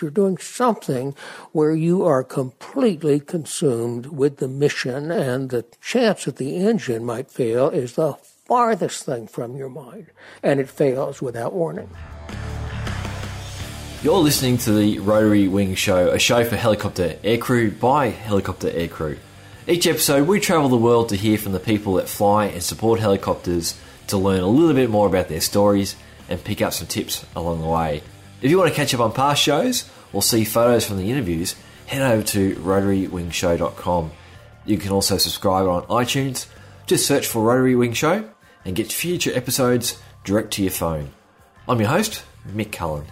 You're doing something where you are completely consumed with the mission, and the chance that the engine might fail is the farthest thing from your mind, and it fails without warning. You're listening to the Rotary Wing Show, a show for helicopter aircrew by helicopter aircrew. Each episode, we travel the world to hear from the people that fly and support helicopters to learn a little bit more about their stories and pick up some tips along the way. If you want to catch up on past shows or see photos from the interviews, head over to rotarywingshow.com. You can also subscribe on iTunes. Just search for Rotary Wing Show and get future episodes direct to your phone. I'm your host, Mick Cullen.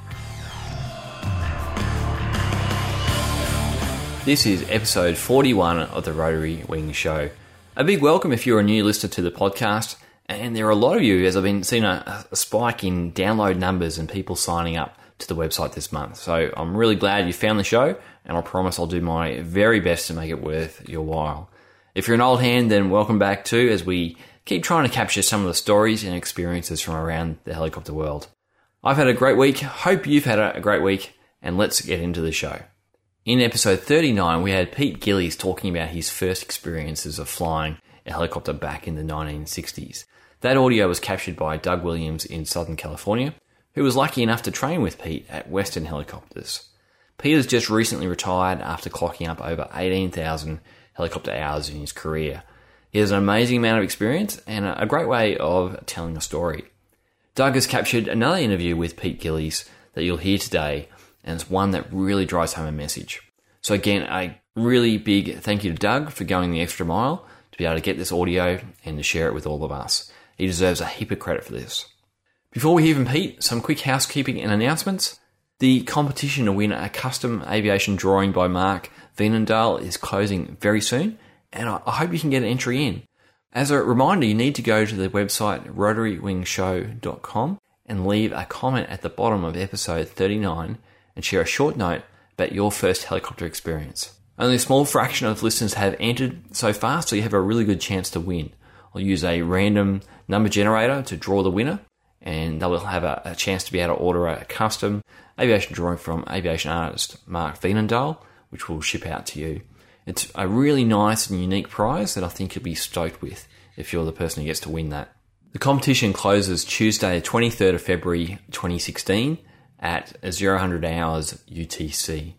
This is episode 41 of the Rotary Wing Show. A big welcome if you're a new listener to the podcast, and there are a lot of you, as I've been seeing a, a spike in download numbers and people signing up to the website this month. So I'm really glad you found the show, and I promise I'll do my very best to make it worth your while. If you're an old hand, then welcome back too, as we keep trying to capture some of the stories and experiences from around the helicopter world. I've had a great week, hope you've had a great week, and let's get into the show. In episode 39, we had Pete Gillies talking about his first experiences of flying a helicopter back in the 1960s. That audio was captured by Doug Williams in Southern California, who was lucky enough to train with Pete at Western Helicopters. Pete has just recently retired after clocking up over 18,000 helicopter hours in his career. He has an amazing amount of experience and a great way of telling a story. Doug has captured another interview with Pete Gillies that you'll hear today, and it's one that really drives home a message. So, again, a really big thank you to Doug for going the extra mile to be able to get this audio and to share it with all of us. He deserves a heap of credit for this. Before we hear from Pete, some quick housekeeping and announcements. The competition to win a custom aviation drawing by Mark Wienendahl is closing very soon, and I hope you can get an entry in. As a reminder, you need to go to the website rotarywingshow.com and leave a comment at the bottom of episode 39 and share a short note about your first helicopter experience. Only a small fraction of listeners have entered so far, so you have a really good chance to win. I'll use a random number generator to draw the winner, and they will have a, a, chance to be able to order a custom aviation drawing from aviation artist Mark Wienendahl, which will ship out to you. It's a really nice and unique prize that I think you'll be stoked with if you're the person who gets to win that. The competition closes Tuesday, 23rd of February 2016 at 0000 hours UTC.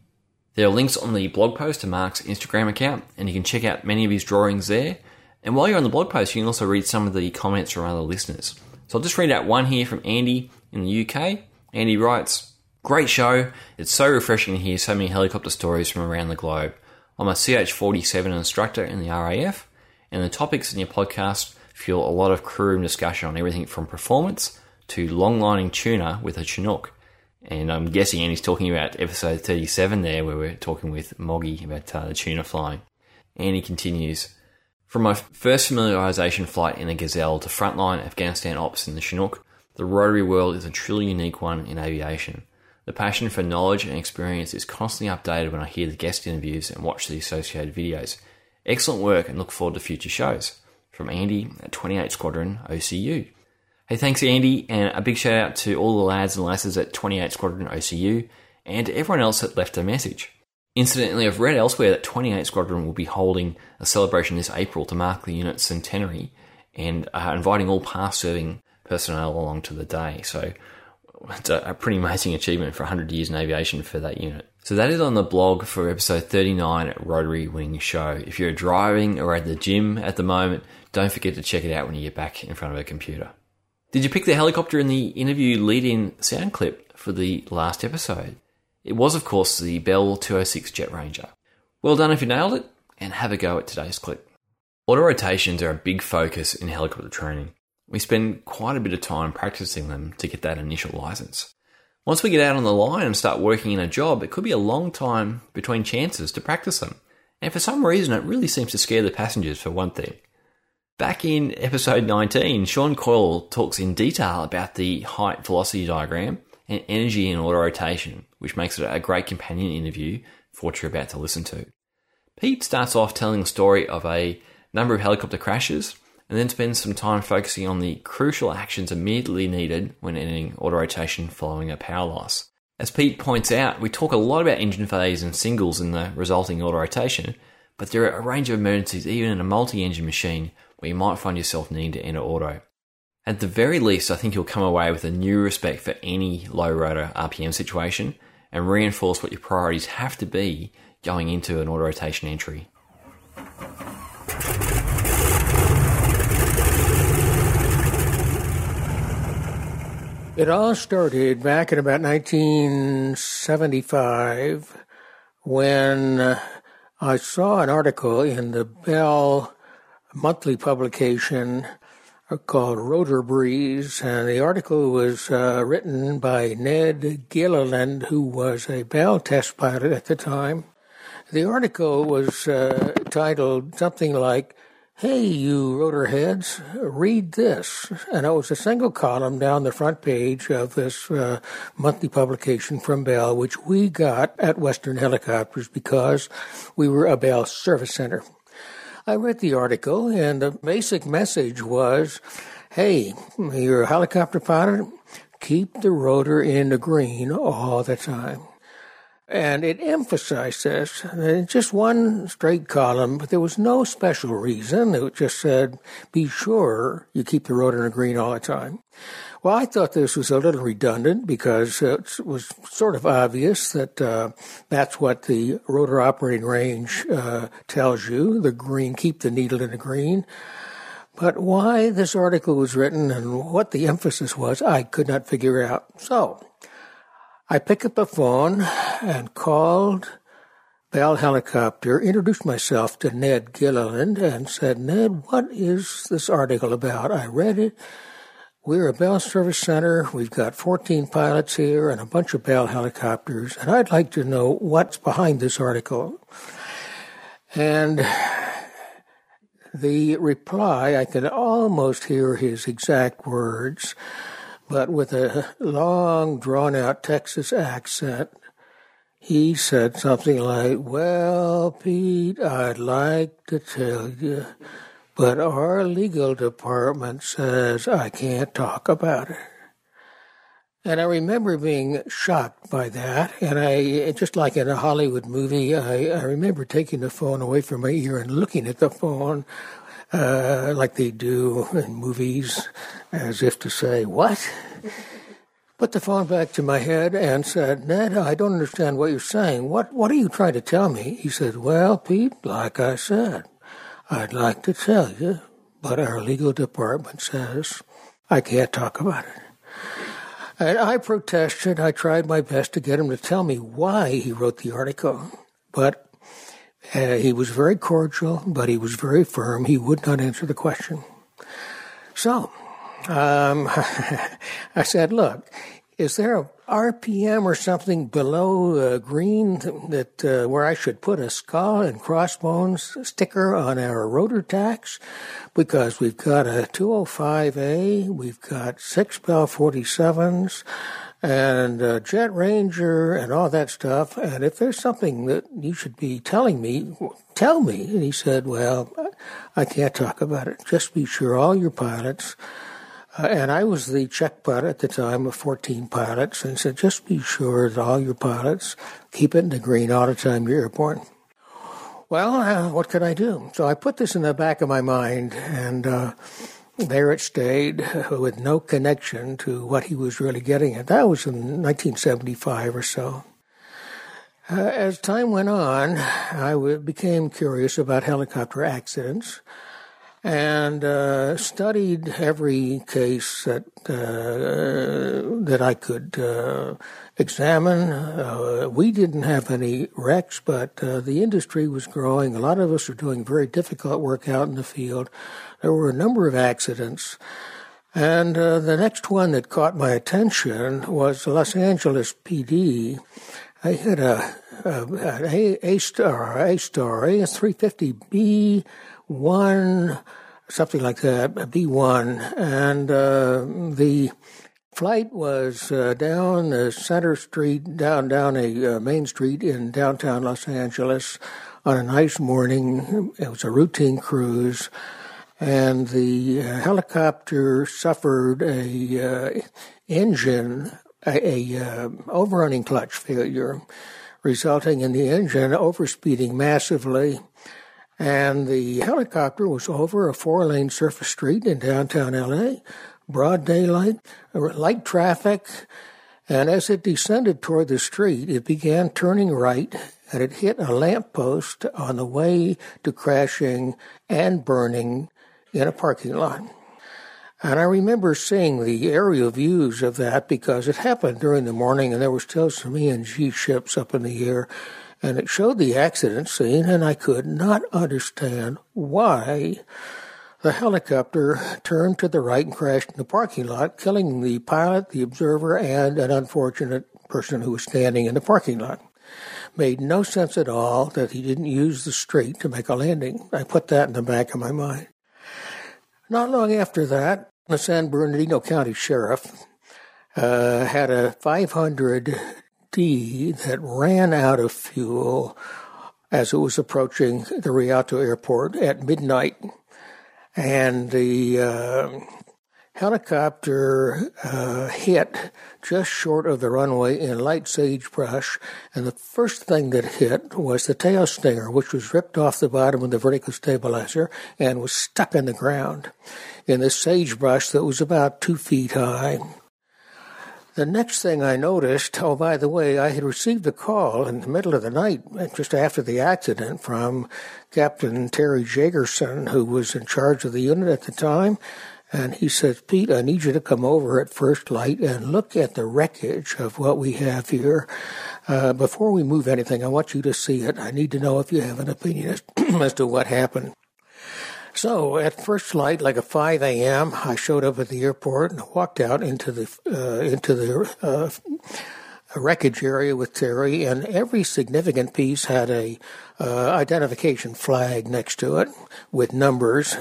There are links on the blog post to Mark's Instagram account, and you can check out many of his drawings there. And while you're on the blog post, you can also read some of the comments from other listeners. So I'll just read out one here from Andy in the UK. Andy writes, Great show. It's so refreshing to hear so many helicopter stories from around the globe. I'm a CH 47 instructor in the RAF, and the topics in your podcast fuel a lot of crew room discussion on everything from performance to long lining tuna with a Chinook. And I'm guessing Andy's talking about episode 37 there, where we're talking with Moggy about uh, the tuna flying. Andy continues, from my first familiarization flight in a Gazelle to frontline Afghanistan ops in the Chinook, the rotary world is a truly unique one in aviation. The passion for knowledge and experience is constantly updated when I hear the guest interviews and watch the associated videos. Excellent work and look forward to future shows. From Andy at 28 Squadron OCU. Hey, thanks Andy, and a big shout out to all the lads and lasses at 28 Squadron OCU and everyone else that left a message. Incidentally, I've read elsewhere that 28 Squadron will be holding a celebration this April to mark the unit's centenary and inviting all past serving personnel along to the day. So it's a, pretty amazing achievement for 100 years in aviation for that unit. So that is on the blog for episode 39 at Rotary Wing Show. If you're driving or at the gym at the moment, don't forget to check it out when you get back in front of a computer. Did you pick the helicopter in the interview lead in sound clip for the last episode? It was, of course, the Bell 206 Jet Ranger. Well done if you nailed it, and have a go at today's clip. Auto rotations are a big focus in helicopter training. We spend quite a bit of time practicing them to get that initial license. Once we get out on the line and start working in a job, it could be a long time between chances to practice them. And for some reason, it really seems to scare the passengers for one thing. Back in episode 19, Sean Coyle talks in detail about the height velocity diagram and energy in auto rotation, which makes it a great companion interview for what you're about to listen to. Pete starts off telling the story of a number of helicopter crashes and then spends some time focusing on the crucial actions immediately needed when ending auto rotation following a power loss. As Pete points out, we talk a lot about engine phase and singles in the resulting auto rotation, but there are a range of emergencies even in a multi engine machine where you might find yourself needing to enter auto. At the very least, I think you'll come away with a new respect for any low rotor RPM situation and reinforce what your priorities have to be going into an auto rotation entry. It all started back in about 1975 when uh, I saw an article in the Bell monthly publication called Rotor Breeze, and the article was uh, written by Ned Gilliland, who was a Bell test pilot at the time. The article was uh, titled something like Hey, you rotor heads, read this. And it was a single column down the front page of this uh, monthly publication from Bell, which we got at Western Helicopters because we were a Bell service center. I read the article, and the basic message was hey, you're a helicopter pilot, keep the rotor in the green all the time. And it emphasized this. Just one straight column, but there was no special reason. It just said, be sure you keep the rotor in the green all the time. Well, I thought this was a little redundant because it was sort of obvious that uh, that's what the rotor operating range uh, tells you the green, keep the needle in the green. But why this article was written and what the emphasis was, I could not figure out. So, I picked up the phone and called Bell Helicopter, introduced myself to Ned Gilliland, and said, Ned, what is this article about? I read it. We're a Bell Service Center. We've got 14 pilots here and a bunch of Bell helicopters, and I'd like to know what's behind this article. And the reply, I could almost hear his exact words but with a long, drawn out Texas accent. He said something like, Well, Pete, I'd like to tell you, but our legal department says I can't talk about it. And I remember being shocked by that. And I, just like in a Hollywood movie, I, I remember taking the phone away from my ear and looking at the phone uh, like they do in movies, as if to say, What? Put the phone back to my head and said, Ned, I don't understand what you're saying. What, what are you trying to tell me? He said, Well, Pete, like I said, I'd like to tell you, but our legal department says I can't talk about it. And I protested. I tried my best to get him to tell me why he wrote the article, but uh, he was very cordial, but he was very firm. He would not answer the question. So um, I said, look, is there a RPM or something below uh, green that uh, where I should put a skull and crossbones sticker on our rotor tachs? Because we've got a 205A, we've got six Bell 47s, and Jet Ranger and all that stuff. And if there's something that you should be telling me, tell me. And he said, well, I can't talk about it. Just be sure all your pilots, uh, and I was the check pilot at the time of 14 pilots, and said, just be sure that all your pilots keep it in the green all the time you're airborne. Well, uh, what could I do? So I put this in the back of my mind, and uh, there it stayed with no connection to what he was really getting at. That was in 1975 or so. Uh, as time went on, I w- became curious about helicopter accidents and uh, studied every case that uh, that I could uh, examine. Uh, we didn't have any wrecks, but uh, the industry was growing. A lot of us were doing very difficult work out in the field. There were a number of accidents. And uh, the next one that caught my attention was Los Angeles PD. I had a, a, A, a star, A star, AS350B one, something like that, B1, and uh, the flight was uh, down the center street, down down a uh, main street in downtown Los Angeles on a nice morning. It was a routine cruise, and the uh, helicopter suffered a uh, engine a, a uh, overrunning clutch failure, resulting in the engine overspeeding massively. And the helicopter was over a four lane surface street in downtown LA, broad daylight, light traffic, and as it descended toward the street, it began turning right and it hit a lamppost on the way to crashing and burning in a parking lot. And I remember seeing the aerial views of that because it happened during the morning and there were still some ENG ships up in the air and it showed the accident scene and I could not understand why the helicopter turned to the right and crashed in the parking lot, killing the pilot, the observer, and an unfortunate person who was standing in the parking lot. Made no sense at all that he didn't use the street to make a landing. I put that in the back of my mind. Not long after that, the San Bernardino County Sheriff uh, had a 500D that ran out of fuel as it was approaching the Rialto airport at midnight. And the uh, helicopter uh, hit just short of the runway in light sagebrush, and the first thing that hit was the tail stinger, which was ripped off the bottom of the vertical stabilizer and was stuck in the ground in the sagebrush that was about two feet high. The next thing I noticed, oh, by the way, I had received a call in the middle of the night, just after the accident, from Captain Terry Jagerson, who was in charge of the unit at the time. And he says, Pete, I need you to come over at first light and look at the wreckage of what we have here. Uh, before we move anything, I want you to see it. I need to know if you have an opinion as, as to what happened. So at first light, like a 5 a.m., I showed up at the airport and walked out into the uh, into the uh, wreckage area with Terry, and every significant piece had a uh, identification flag next to it with numbers.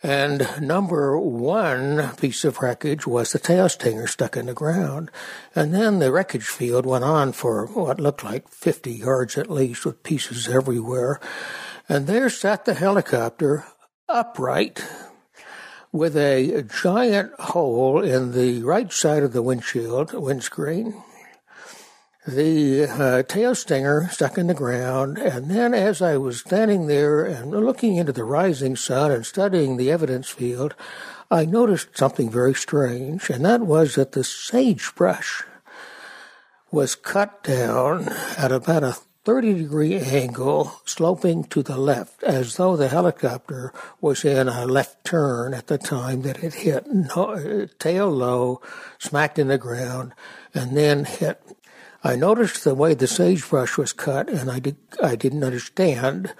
And number one piece of wreckage was the tail stinger stuck in the ground. And then the wreckage field went on for what looked like 50 yards at least with pieces everywhere. And there sat the helicopter upright with a giant hole in the right side of the windshield, windscreen. The uh, tail stinger stuck in the ground, and then as I was standing there and looking into the rising sun and studying the evidence field, I noticed something very strange, and that was that the sagebrush was cut down at about a 30 degree angle sloping to the left, as though the helicopter was in a left turn at the time that it hit, no, tail low, smacked in the ground, and then hit. I noticed the way the sagebrush was cut, and I, did, I didn't understand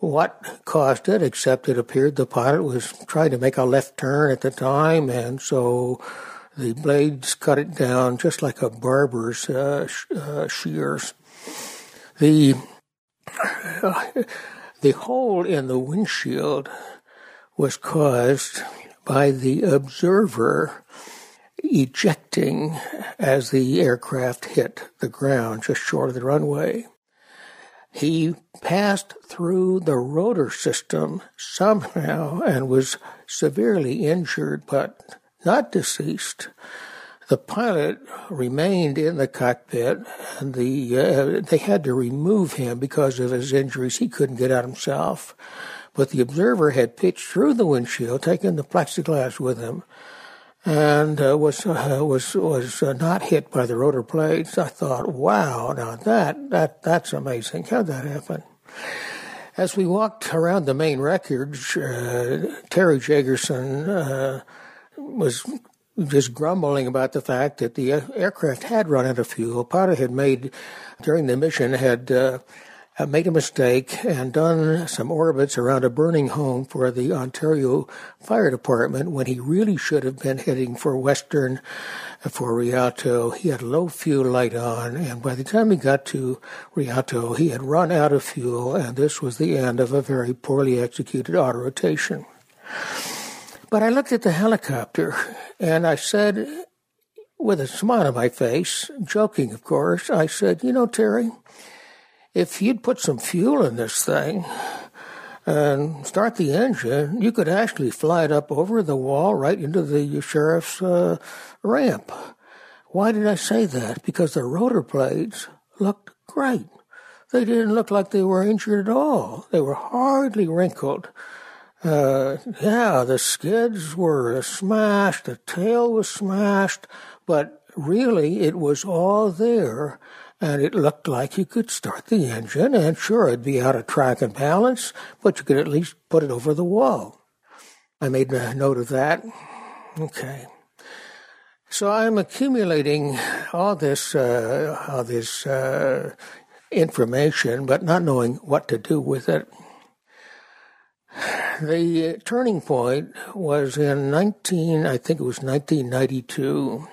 what caused it, except it appeared the pilot was trying to make a left turn at the time, and so the blades cut it down just like a barber's uh, sh- uh, shears. The the hole in the windshield was caused by the observer ejecting as the aircraft hit the ground just short of the runway. He passed through the rotor system somehow and was severely injured but not deceased. The pilot remained in the cockpit, and the uh, they had to remove him because of his injuries. He couldn't get out himself, but the observer had pitched through the windshield, taken the plexiglass with him, and uh, was uh, was was uh, not hit by the rotor blades. I thought, wow, now that that that's amazing. How'd that happen? As we walked around the main wreckage, uh, Terry Jagerson uh, was just grumbling about the fact that the aircraft had run out of fuel. Potter had made, during the mission, had uh, made a mistake and done some orbits around a burning home for the Ontario Fire Department when he really should have been heading for Western for Rialto. He had low fuel light on, and by the time he got to Rialto, he had run out of fuel, and this was the end of a very poorly executed auto rotation. But I looked at the helicopter and I said, with a smile on my face, joking, of course, I said, You know, Terry, if you'd put some fuel in this thing and start the engine, you could actually fly it up over the wall right into the sheriff's uh, ramp. Why did I say that? Because the rotor blades looked great. They didn't look like they were injured at all. They were hardly wrinkled. Uh, yeah, the skids were smashed, the tail was smashed, but really it was all there and it looked like you could start the engine and sure it'd be out of track and balance, but you could at least put it over the wall. I made a note of that. Okay. So I'm accumulating all this, uh, all this uh, information, but not knowing what to do with it. The turning point was in 19, I think it was 1992.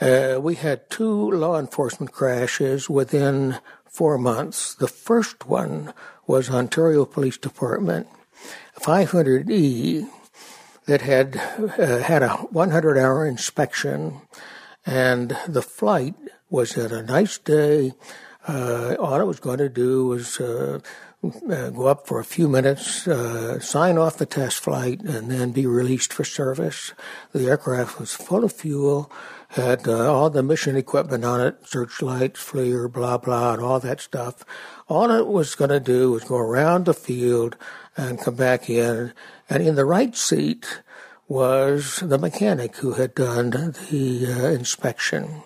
Uh, we had two law enforcement crashes within four months. The first one was Ontario Police Department, 500E, that had uh, had a 100 hour inspection, and the flight was at a nice day. Uh, all it was going to do was uh, go up for a few minutes, uh, sign off the test flight, and then be released for service. The aircraft was full of fuel, had uh, all the mission equipment on it, searchlights, FLIR, blah, blah, and all that stuff. All it was going to do was go around the field and come back in and in the right seat was the mechanic who had done the uh, inspection.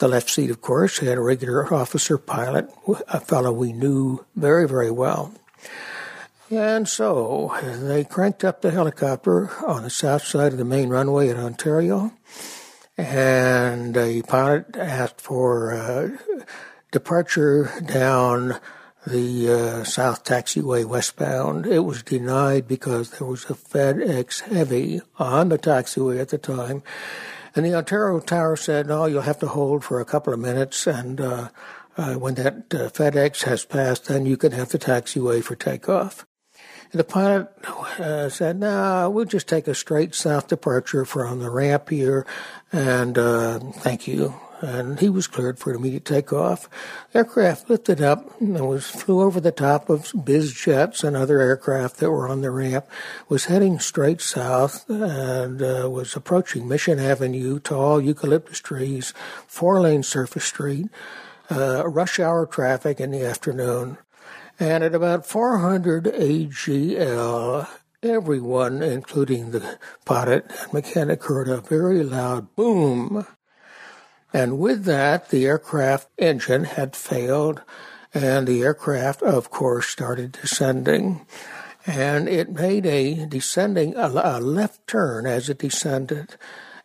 The left seat, of course, had a regular officer pilot, a fellow we knew very, very well. And so they cranked up the helicopter on the south side of the main runway at Ontario, and the pilot asked for uh, departure down the uh, South Taxiway westbound. It was denied because there was a FedEx Heavy on the taxiway at the time. And the Ontario Tower said, no, you'll have to hold for a couple of minutes. And uh, uh, when that uh, FedEx has passed, then you can have the taxiway for takeoff. And the pilot uh, said, no, we'll just take a straight south departure from the ramp here. And uh, thank you and he was cleared for immediate takeoff. Aircraft lifted up and was flew over the top of biz jets and other aircraft that were on the ramp. Was heading straight south and uh, was approaching Mission Avenue, tall eucalyptus trees, four lane surface street, uh, rush hour traffic in the afternoon. And at about 400 AGL, everyone, including the pilot and mechanic, heard a very loud boom and with that, the aircraft engine had failed, and the aircraft, of course, started descending. And it made a descending, a, left turn as it descended,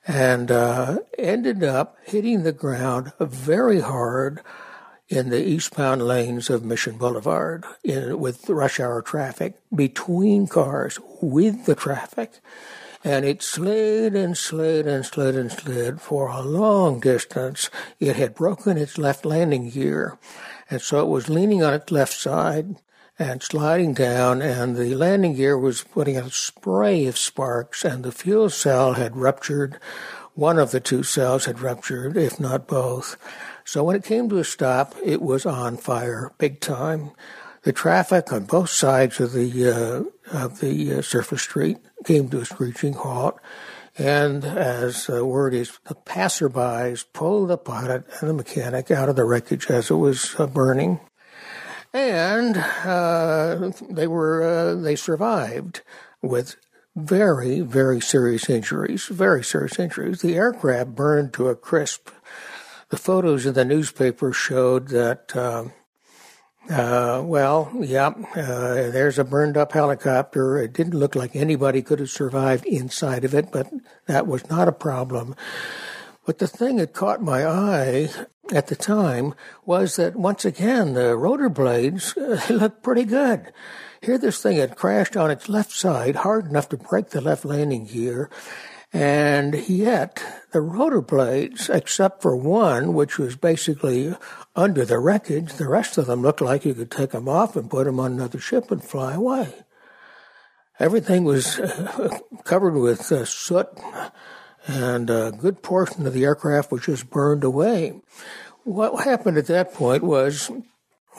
and uh, ended up hitting the ground very hard in the eastbound lanes of Mission Boulevard in, with rush hour traffic between cars with the traffic and it slid and slid and slid and slid for a long distance. It had broken its left landing gear, and so it was leaning on its left side and sliding down, and the landing gear was putting out a spray of sparks, and the fuel cell had ruptured. One of the two cells had ruptured, if not both. So when it came to a stop, it was on fire big time. The traffic on both sides of the uh, of the uh, surface street came to a screeching halt, and as the word is, the passerbys pulled the pilot and the mechanic out of the wreckage as it was uh, burning, and uh, they were uh, they survived with very very serious injuries, very serious injuries. The aircraft burned to a crisp. The photos in the newspaper showed that um, uh, well, yep, uh, there's a burned up helicopter. It didn't look like anybody could have survived inside of it, but that was not a problem. But the thing that caught my eye at the time was that once again, the rotor blades uh, looked pretty good. Here, this thing had crashed on its left side hard enough to break the left landing gear, and yet, the rotor blades, except for one, which was basically under the wreckage, the rest of them looked like you could take them off and put them on another ship and fly away. Everything was uh, covered with uh, soot, and a good portion of the aircraft was just burned away. What happened at that point was,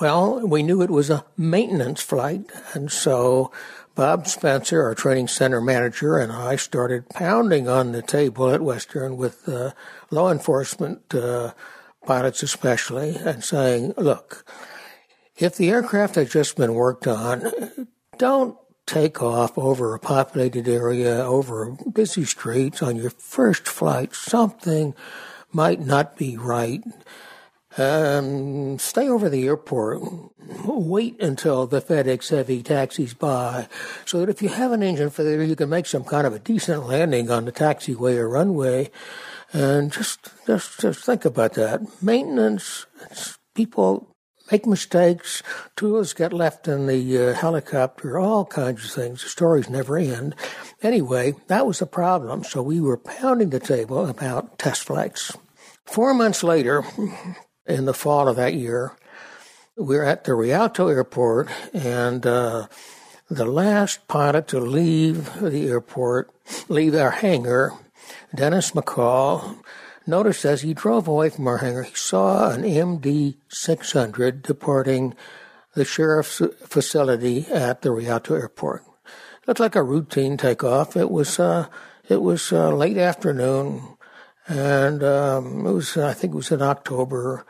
well, we knew it was a maintenance flight, and so Bob Spencer, our training center manager, and I started pounding on the table at Western with uh, law enforcement uh, pilots, especially, and saying, look, if the aircraft has just been worked on, don't take off over a populated area, over busy streets on your first flight. Something might not be right. Um, stay over the airport. Wait until the FedEx Heavy taxis by, so that if you have an engine failure, you can make some kind of a decent landing on the taxiway or runway. And just, just, just think about that. Maintenance, people make mistakes, tools get left in the uh, helicopter, all kinds of things. The stories never end. Anyway, that was the problem. So we were pounding the table about test flights. Four months later, in the fall of that year, we we're at the Rialto airport, and uh, the last pilot to leave the airport, leave our hangar, Dennis McCall, noticed as he drove away from our hangar, he saw an MD 600 departing the sheriff's facility at the Rialto airport. It looked like a routine takeoff. It was uh, it was uh, late afternoon, and um, it was I think it was in October.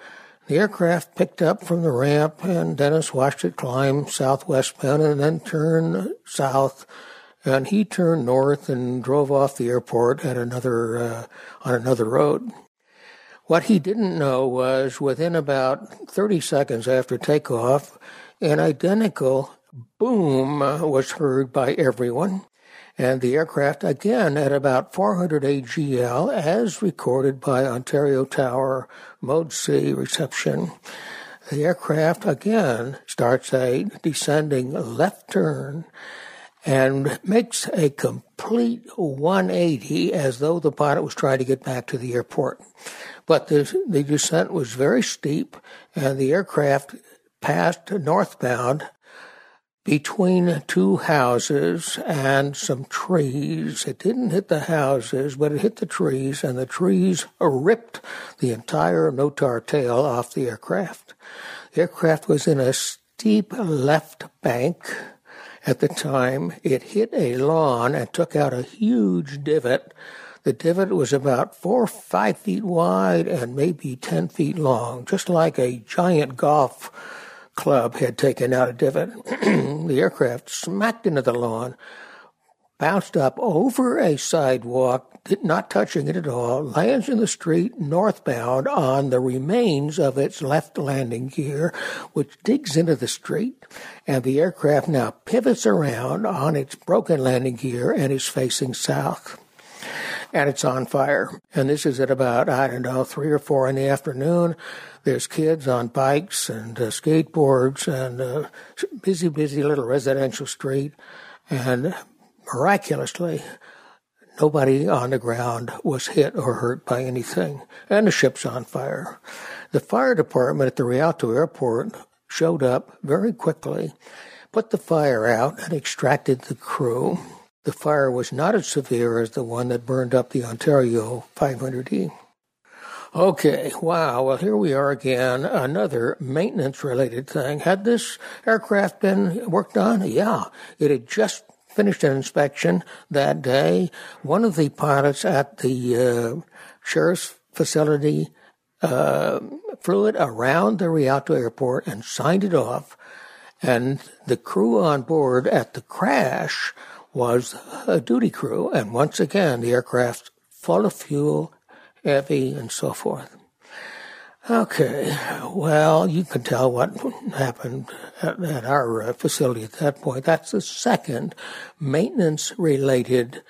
The aircraft picked up from the ramp, and Dennis watched it climb southwestbound and then turn south and he turned north and drove off the airport at another uh, on another road. What he didn't know was within about 30 seconds after takeoff, an identical boom was heard by everyone, and the aircraft again at about 400 AGL, as recorded by Ontario Tower Mode C reception. The aircraft again starts a descending left turn and makes a complete 180 as though the pilot was trying to get back to the airport. But the, the descent was very steep, and the aircraft passed northbound between two houses and some trees. It didn't hit the houses, but it hit the trees, and the trees ripped the entire notar tail off the aircraft. The aircraft was in a steep left bank at the time, it hit a lawn and took out a huge divot. The divot was about four or five feet wide and maybe ten feet long, just like a giant golf club had taken out a divot. the aircraft smacked into the lawn, bounced up over a sidewalk, not touching it at all, lands in the street northbound on the remains of its left landing gear, which digs into the street, and the aircraft now pivots around on its broken landing gear and is facing south. And it's on fire. And this is at about, I don't know, three or four in the afternoon. There's kids on bikes and uh, skateboards and uh, busy, busy little residential street. And miraculously, nobody on the ground was hit or hurt by anything, and the ship's on fire. The fire department at the Rialto airport showed up very quickly, put the fire out, and extracted the crew. The fire was not as severe as the one that burned up the Ontario 500E. Okay, wow. Well, here we are again. Another maintenance related thing. Had this aircraft been worked on? Yeah. It had just finished an inspection that day. One of the pilots at the uh, sheriff's facility uh, flew it around the Rialto airport and signed it off. And the crew on board at the crash was a duty crew. And once again, the aircraft full of fuel, heavy, and so forth. Okay, well, you can tell what happened at, at our uh, facility at that point. That's the second maintenance related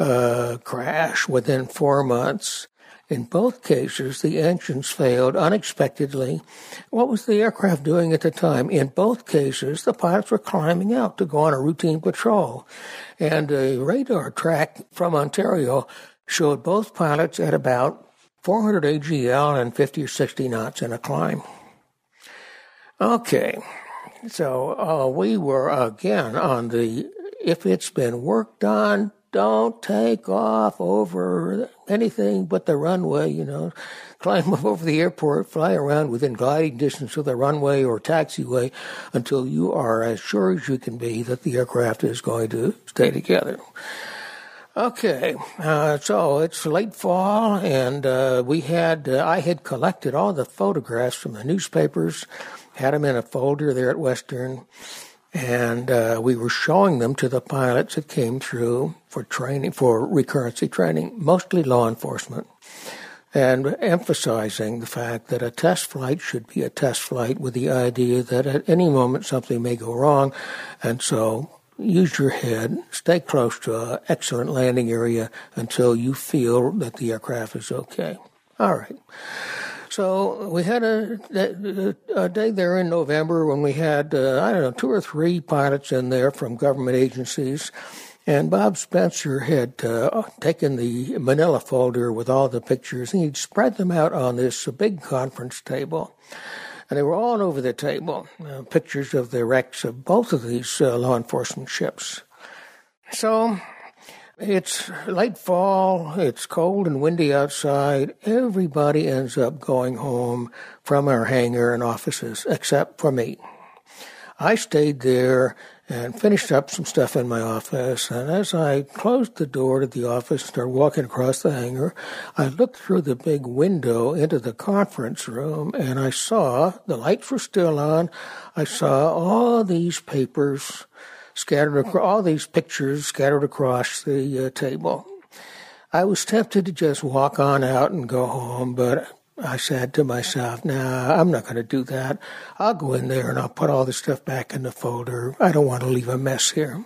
uh, crash within four months. In both cases, the engines failed unexpectedly. What was the aircraft doing at the time? In both cases, the pilots were climbing out to go on a routine patrol. And a radar track from Ontario showed both pilots at about 400 AGL and 50 or 60 knots in a climb. Okay, so uh, we were again on the if it's been worked on, don't take off over anything but the runway, you know. Climb up over the airport, fly around within gliding distance of the runway or taxiway until you are as sure as you can be that the aircraft is going to stay together. Okay, uh, so it's late fall, and uh, we had uh, I had collected all the photographs from the newspapers, had them in a folder there at Western, and uh, we were showing them to the pilots that came through for training for recurrency training, mostly law enforcement, and emphasizing the fact that a test flight should be a test flight with the idea that at any moment something may go wrong, and so use your head, stay close to an excellent landing area until you feel that the aircraft is okay. All right. So we had a, a, day there in November when we had, uh, I don't know, two or three pilots in there from government agencies. And Bob Spencer had uh, taken the manila folder with all the pictures and he'd spread them out on this big conference table. And they were all over the table, uh, pictures of the wrecks of both of these uh, law enforcement ships. So it's late fall, it's cold and windy outside. Everybody ends up going home from our hangar and offices, except for me. I stayed there and finished up some stuff in my office. And as I closed the door to the office and started walking across the hangar, I looked through the big window into the conference room and I saw the lights were still on. I saw all these papers scattered across all these pictures scattered across the uh, table. I was tempted to just walk on out and go home, but I said to myself, nah, I'm not going to do that. I'll go in there and I'll put all the stuff back in the folder. I don't want to leave a mess here.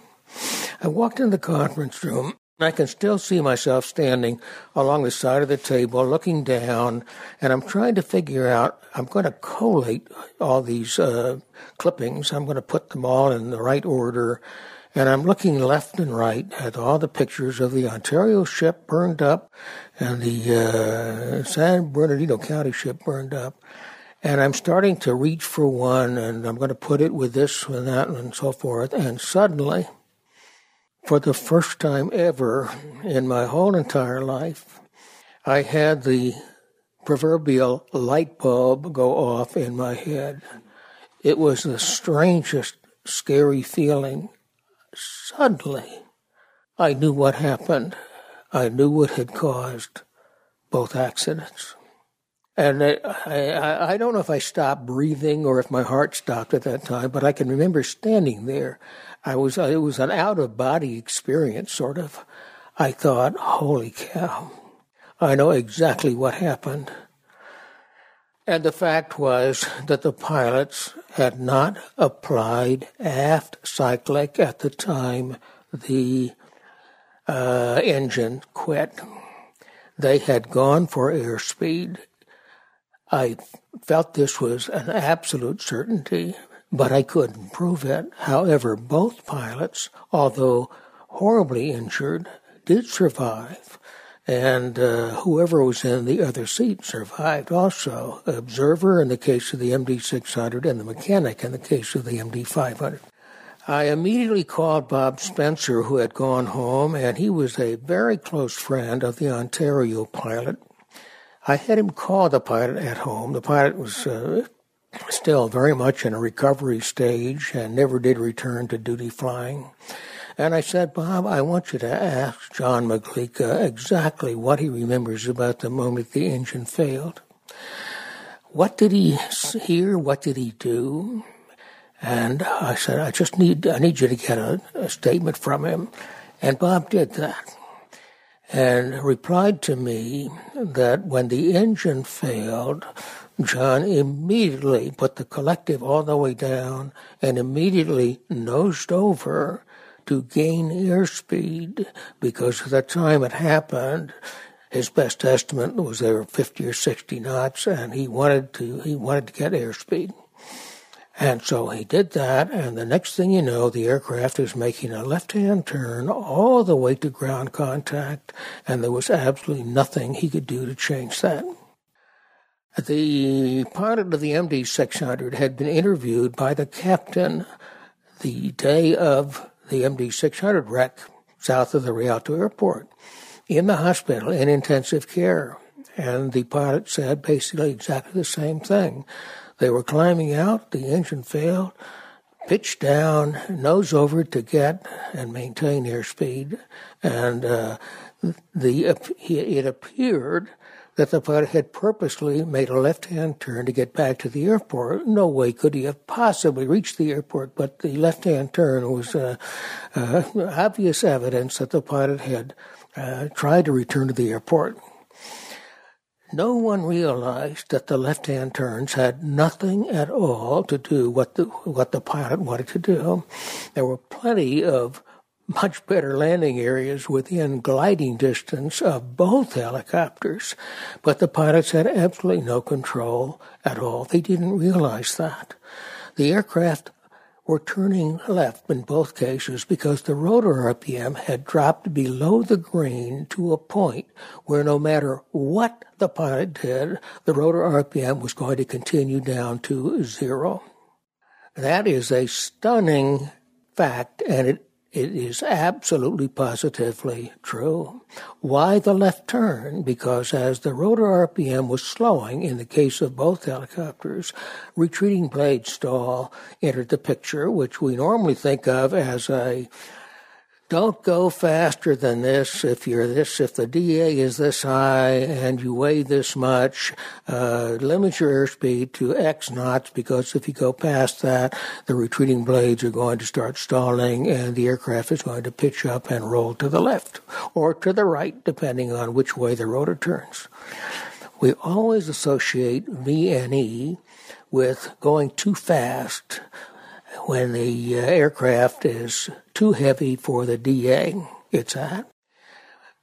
I walked in the conference room and I can still see myself standing along the side of the table, looking down, and I'm trying to figure out. I'm going to collate all these uh, clippings. I'm going to put them all in the right order, and I'm looking left and right at all the pictures of the Ontario ship burned up, and the uh, San Bernardino County ship burned up. And I'm starting to reach for one, and I'm going to put it with this and that and so forth. And suddenly, for the first time ever in my whole entire life, I had the proverbial light bulb go off in my head. It was the strangest, scary feeling. Suddenly, I knew what happened. I knew what had caused both accidents. And I, I, I don't know if I stopped breathing or if my heart stopped at that time, but I can remember standing there. I was, uh, it was an out of body experience, sort of. I thought, holy cow, I know exactly what happened. And the fact was that the pilots had not applied aft cyclic at the time the uh, engine quit. They had gone for airspeed I felt this was an absolute certainty, but I couldn't prove it. However, both pilots, although horribly injured, did survive. And uh, whoever was in the other seat survived also. Observer in the case of the MD 600 and the mechanic in the case of the MD 500. I immediately called Bob Spencer, who had gone home, and he was a very close friend of the Ontario pilot I had him call the pilot at home. The pilot was uh, still very much in a recovery stage and never did return to duty flying. And I said, Bob, I want you to ask John Maglica uh, exactly what he remembers about the moment the engine failed. What did he hear? What did he do? And I said, I just need, I need you to get a, a statement from him. And Bob did that and replied to me that when the engine failed, John immediately put the collective all the way down and immediately nosed over to gain airspeed because at the time it happened, his best estimate was there were 50 or 60 knots and he wanted to, he wanted to get airspeed. And so he did that, and the next thing you know, the aircraft is making a left hand turn all the way to ground contact, and there was absolutely nothing he could do to change that. The pilot of the MD 600 had been interviewed by the captain the day of the MD 600 wreck south of the Rialto airport in the hospital in intensive care. And the pilot said basically exactly the same thing. They were climbing out, the engine failed, pitched down, nose over to get and maintain airspeed, and uh, the it appeared that the pilot had purposely made a left-hand turn to get back to the airport. No way could he have possibly reached the airport, but the left-hand turn was uh, uh, obvious evidence that the pilot had uh, tried to return to the airport. No one realized that the left-hand turns had nothing at all to do what the what the pilot wanted to do. There were plenty of much better landing areas within gliding distance of both helicopters, but the pilots had absolutely no control at all. They didn't realize that. The aircraft were turning left in both cases because the rotor RPM had dropped below the green to a point where no matter what the pilot did, the rotor RPM was going to continue down to zero. That is a stunning fact, and it it is absolutely positively true. Why the left turn? Because as the rotor RPM was slowing in the case of both helicopters, retreating blade stall entered the picture, which we normally think of as a don't go faster than this if you're this if the DA is this high and you weigh this much. Uh, limit your airspeed to X knots because if you go past that, the retreating blades are going to start stalling and the aircraft is going to pitch up and roll to the left or to the right, depending on which way the rotor turns. We always associate VNE with going too fast when the uh, aircraft is too heavy for the DA it's at.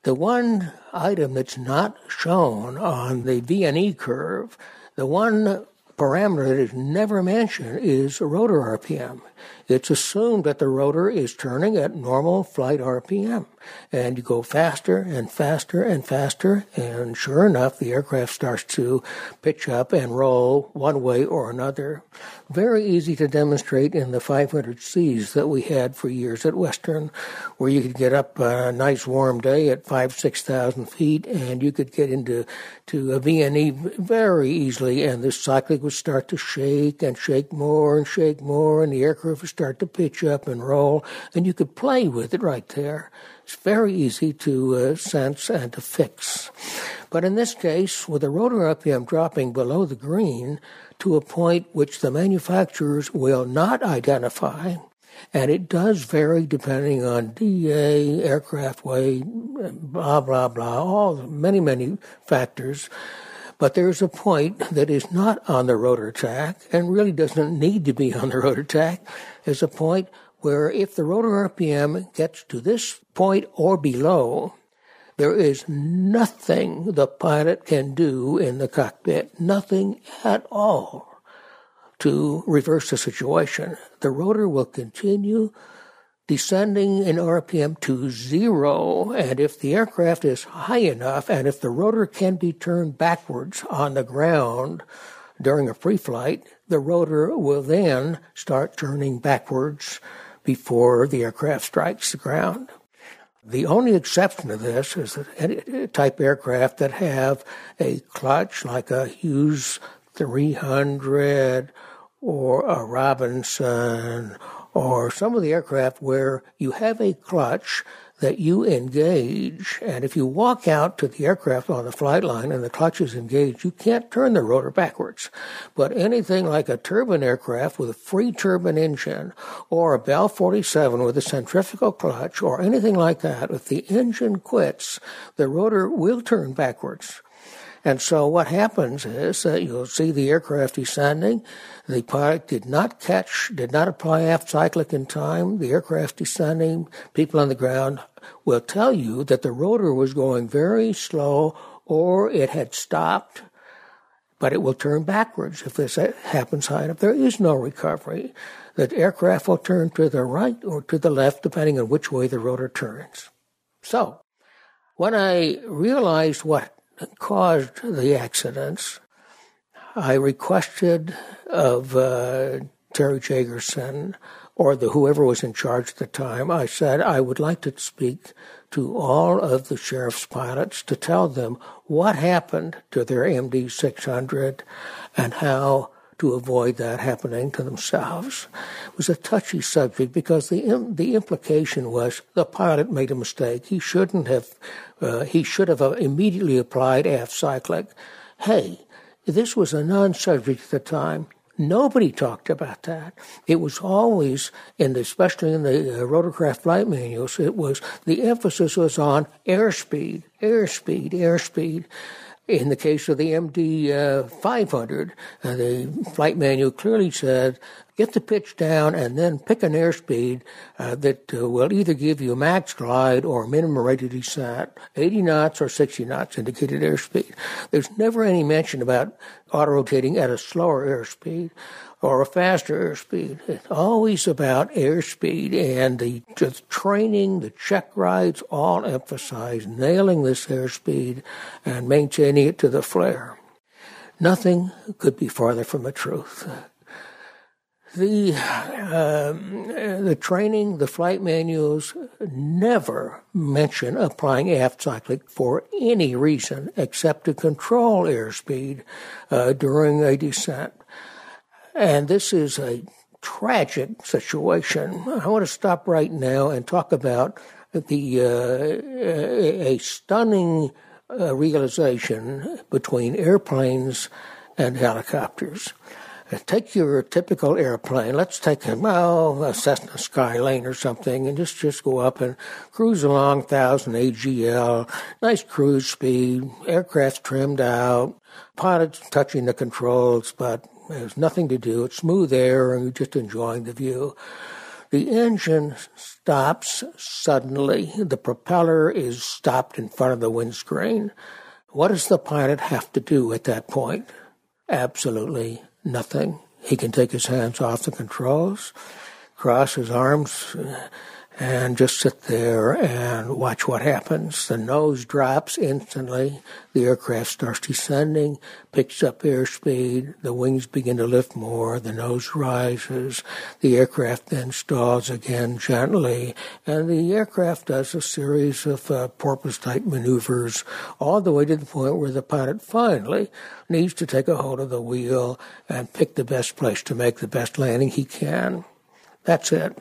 The one item that's not shown on the VNE curve, the one parameter that is never mentioned is rotor RPM. It's assumed that the rotor is turning at normal flight RPM, and you go faster and faster and faster, and sure enough, the aircraft starts to pitch up and roll one way or another. Very easy to demonstrate in the 500Cs that we had for years at Western, where you could get up a nice warm day at five, six thousand feet, and you could get into to a VNE very easily, and the cyclic would start to shake and shake more and shake more, and the aircraft would start to pitch up and roll, and you could play with it right there. It's very easy to uh, sense and to fix. But in this case, with the rotor RPM dropping below the green to a point which the manufacturers will not identify, and it does vary depending on DA, aircraft weight, blah, blah, blah, all many, many factors. But there's a point that is not on the rotor tach and really doesn't need to be on the rotor tach. There's a point where if the rotor RPM gets to this point or below, there is nothing the pilot can do in the cockpit, nothing at all to reverse the situation. The rotor will continue descending in RPM to zero. And if the aircraft is high enough and if the rotor can be turned backwards on the ground during a free flight, the rotor will then start turning backwards before the aircraft strikes the ground. The only exception to this is that type aircraft that have a clutch like a Hughes 300 or a Robinson or some of the aircraft where you have a clutch that you engage, and if you walk out to the aircraft on the flight line and the clutch is engaged, you can't turn the rotor backwards. But anything like a turbine aircraft with a free turbine engine, or a Bell 47 with a centrifugal clutch, or anything like that, if the engine quits, the rotor will turn backwards. And so what happens is that you'll see the aircraft descending. The pilot did not catch, did not apply aft cyclic in time. The aircraft descending, people on the ground will tell you that the rotor was going very slow or it had stopped, but it will turn backwards if this happens high enough. There is no recovery. The aircraft will turn to the right or to the left depending on which way the rotor turns. So, when I realized what caused the accidents, I requested of uh, Terry Jagerson or the whoever was in charge at the time, I said I would like to speak to all of the sheriff's pilots to tell them what happened to their MD 600 and how to avoid that happening to themselves. It was a touchy subject because the the implication was the pilot made a mistake. He shouldn't have. Uh, he should have immediately applied aft cyclic. Hey, this was a non-subject at the time. Nobody talked about that. It was always, in the, especially in the uh, rotorcraft flight manuals, it was the emphasis was on airspeed, airspeed, airspeed. In the case of the MD uh, 500, uh, the flight manual clearly said get the pitch down and then pick an airspeed uh, that uh, will either give you a max glide or minimum rate of descent. 80 knots or 60 knots indicated airspeed. There's never any mention about auto rotating at a slower airspeed or a faster airspeed. It's always about airspeed and the, the training, the check rides all emphasize nailing this airspeed and maintaining it to the flare. Nothing could be farther from the truth. The uh, the training, the flight manuals never mention applying aft cyclic for any reason except to control airspeed uh, during a descent. And this is a tragic situation. I want to stop right now and talk about the uh, a stunning uh, realization between airplanes and helicopters. Take your typical airplane. Let's take a, well, a Cessna Skylane or something, and just just go up and cruise along, thousand AGL, nice cruise speed, aircraft trimmed out, pilots touching the controls, but there's nothing to do. It's smooth air, and you're just enjoying the view. The engine stops suddenly. The propeller is stopped in front of the windscreen. What does the pilot have to do at that point? Absolutely nothing. He can take his hands off the controls, cross his arms, and just sit there and watch what happens. The nose drops instantly. The aircraft starts descending, picks up airspeed. The wings begin to lift more. The nose rises. The aircraft then stalls again gently. And the aircraft does a series of uh, porpoise type maneuvers all the way to the point where the pilot finally needs to take a hold of the wheel and pick the best place to make the best landing he can. That's it.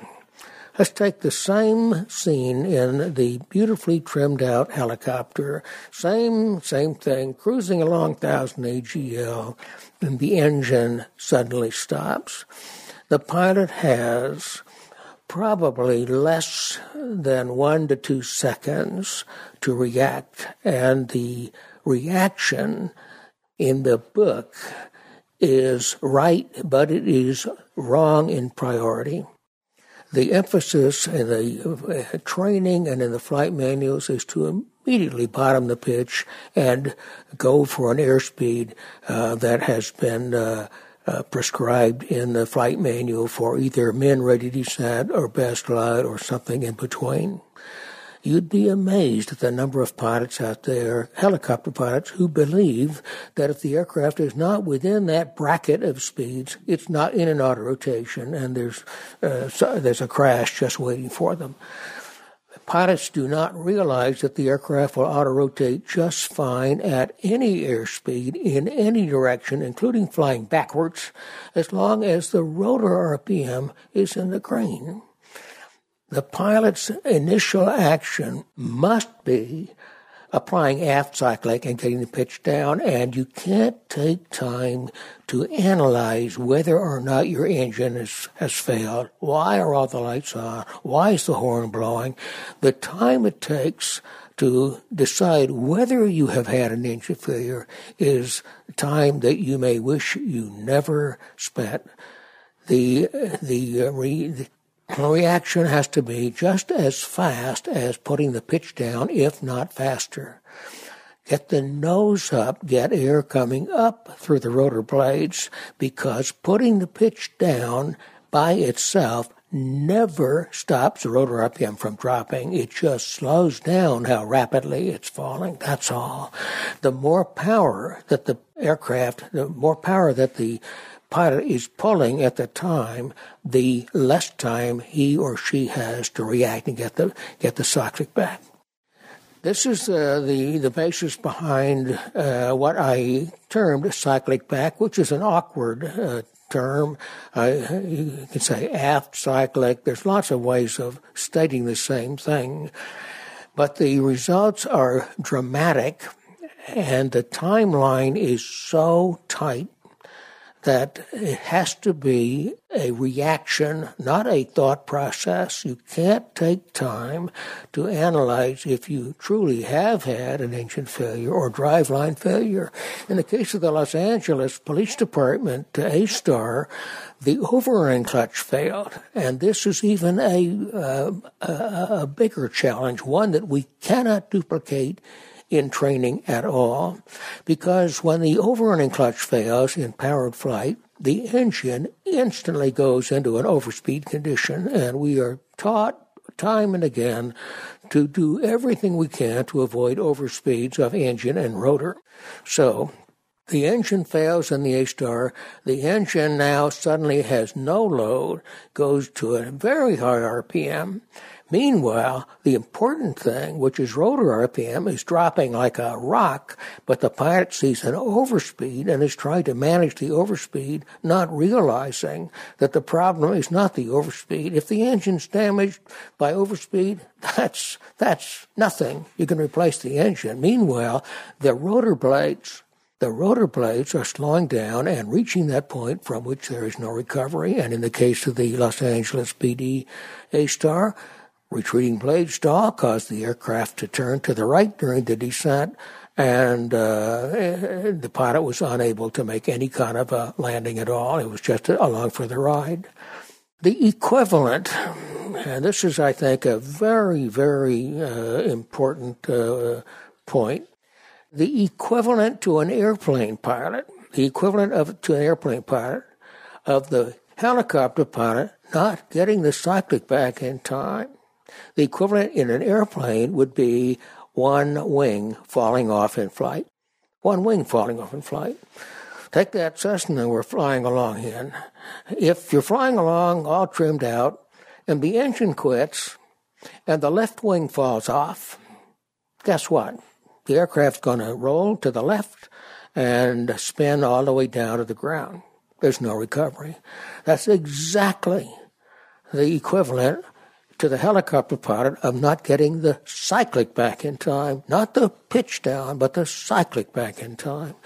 Let's take the same scene in the beautifully trimmed out helicopter. Same, same thing, cruising along 1000 AGL, and the engine suddenly stops. The pilot has probably less than one to two seconds to react, and the reaction in the book is right, but it is wrong in priority. The emphasis in the uh, training and in the flight manuals is to immediately bottom the pitch and go for an airspeed uh, that has been uh, uh, prescribed in the flight manual for either min ready descent or best glide or something in between. You'd be amazed at the number of pilots out there, helicopter pilots, who believe that if the aircraft is not within that bracket of speeds, it's not in an auto rotation, and there's uh, so there's a crash just waiting for them. Pilots do not realize that the aircraft will auto rotate just fine at any airspeed in any direction, including flying backwards, as long as the rotor RPM is in the green the pilot's initial action must be applying aft cyclic and getting the pitch down, and you can't take time to analyze whether or not your engine is, has failed. Why are all the lights on? Why is the horn blowing? The time it takes to decide whether you have had an engine failure is time that you may wish you never spent. The the, uh, re, the reaction has to be just as fast as putting the pitch down, if not faster. Get the nose up, get air coming up through the rotor blades, because putting the pitch down by itself never stops the rotor RPM from dropping. It just slows down how rapidly it's falling. That's all. The more power that the aircraft, the more power that the pilot is pulling at the time, the less time he or she has to react and get the get the cyclic back. This is uh, the the basis behind uh, what I termed cyclic back, which is an awkward uh, term. you can say aft cyclic. There's lots of ways of stating the same thing, but the results are dramatic, and the timeline is so tight that it has to be a reaction, not a thought process. You can't take time to analyze if you truly have had an engine failure or driveline failure. In the case of the Los Angeles Police Department A-Star, the overrunning clutch failed, and this is even a, uh, a, a bigger challenge, one that we cannot duplicate in training at all because when the overrunning clutch fails in powered flight, the engine instantly goes into an overspeed condition, and we are taught time and again to do everything we can to avoid overspeeds of engine and rotor. So, the engine fails in the A star. The engine now suddenly has no load, goes to a very high RPM, Meanwhile, the important thing, which is rotor RPM, is dropping like a rock, but the pilot sees an overspeed and is trying to manage the overspeed, not realizing that the problem is not the overspeed. If the engine's damaged by overspeed, that's, that's nothing. You can replace the engine. Meanwhile, the rotor blades the rotor blades are slowing down and reaching that point from which there is no recovery. And in the case of the Los Angeles PD A Star, retreating blade stall caused the aircraft to turn to the right during the descent, and uh, the pilot was unable to make any kind of a landing at all. It was just along for the ride. The equivalent, and this is, I think, a very, very uh, important uh, point. The equivalent to an airplane pilot, the equivalent of to an airplane pilot, of the helicopter pilot not getting the cyclic back in time the equivalent in an airplane would be one wing falling off in flight. One wing falling off in flight. Take that Cessna we're flying along in. If you're flying along all trimmed out and the engine quits and the left wing falls off, guess what? The aircraft's going to roll to the left and spin all the way down to the ground. There's no recovery. That's exactly the equivalent to the helicopter pilot of not getting the cyclic back in time, not the pitch down, but the cyclic back in time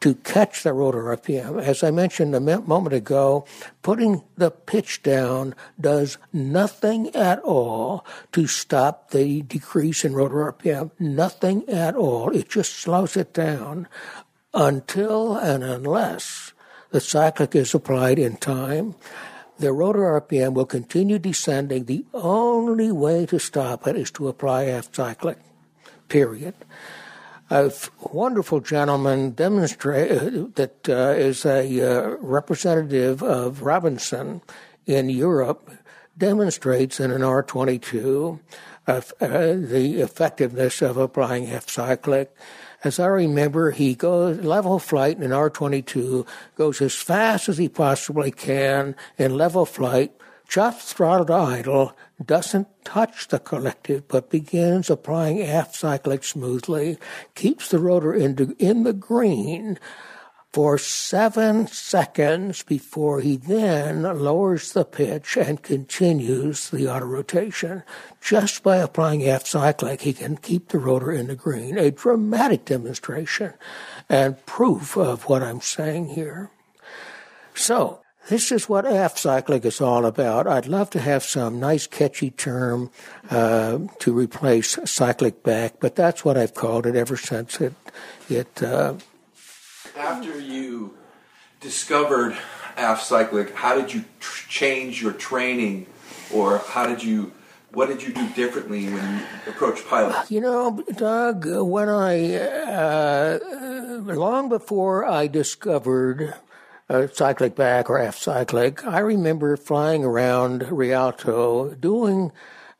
to catch the rotor RPM. As I mentioned a moment ago, putting the pitch down does nothing at all to stop the decrease in rotor RPM. Nothing at all. It just slows it down until and unless the cyclic is applied in time the rotor RPM will continue descending. The only way to stop it is to apply aft cyclic, period. A wonderful gentleman demonstrate uh, that uh, is a uh, representative of Robinson in Europe demonstrates in an R22 uh, the effectiveness of applying aft cyclic as I remember, he goes level flight in an R-22, goes as fast as he possibly can in level flight, chops throttle to idle, doesn't touch the collective, but begins applying aft cyclic smoothly, keeps the rotor in, in the green, for seven seconds before he then lowers the pitch and continues the auto rotation. Just by applying aft cyclic, he can keep the rotor in the green. A dramatic demonstration and proof of what I'm saying here. So, this is what aft cyclic is all about. I'd love to have some nice catchy term uh, to replace cyclic back, but that's what I've called it ever since it it uh, after you discovered aft cyclic, how did you tr- change your training, or how did you? What did you do differently when you approached pilots? You know, Doug, when I uh, long before I discovered uh, cyclic back or aft cyclic, I remember flying around Rialto doing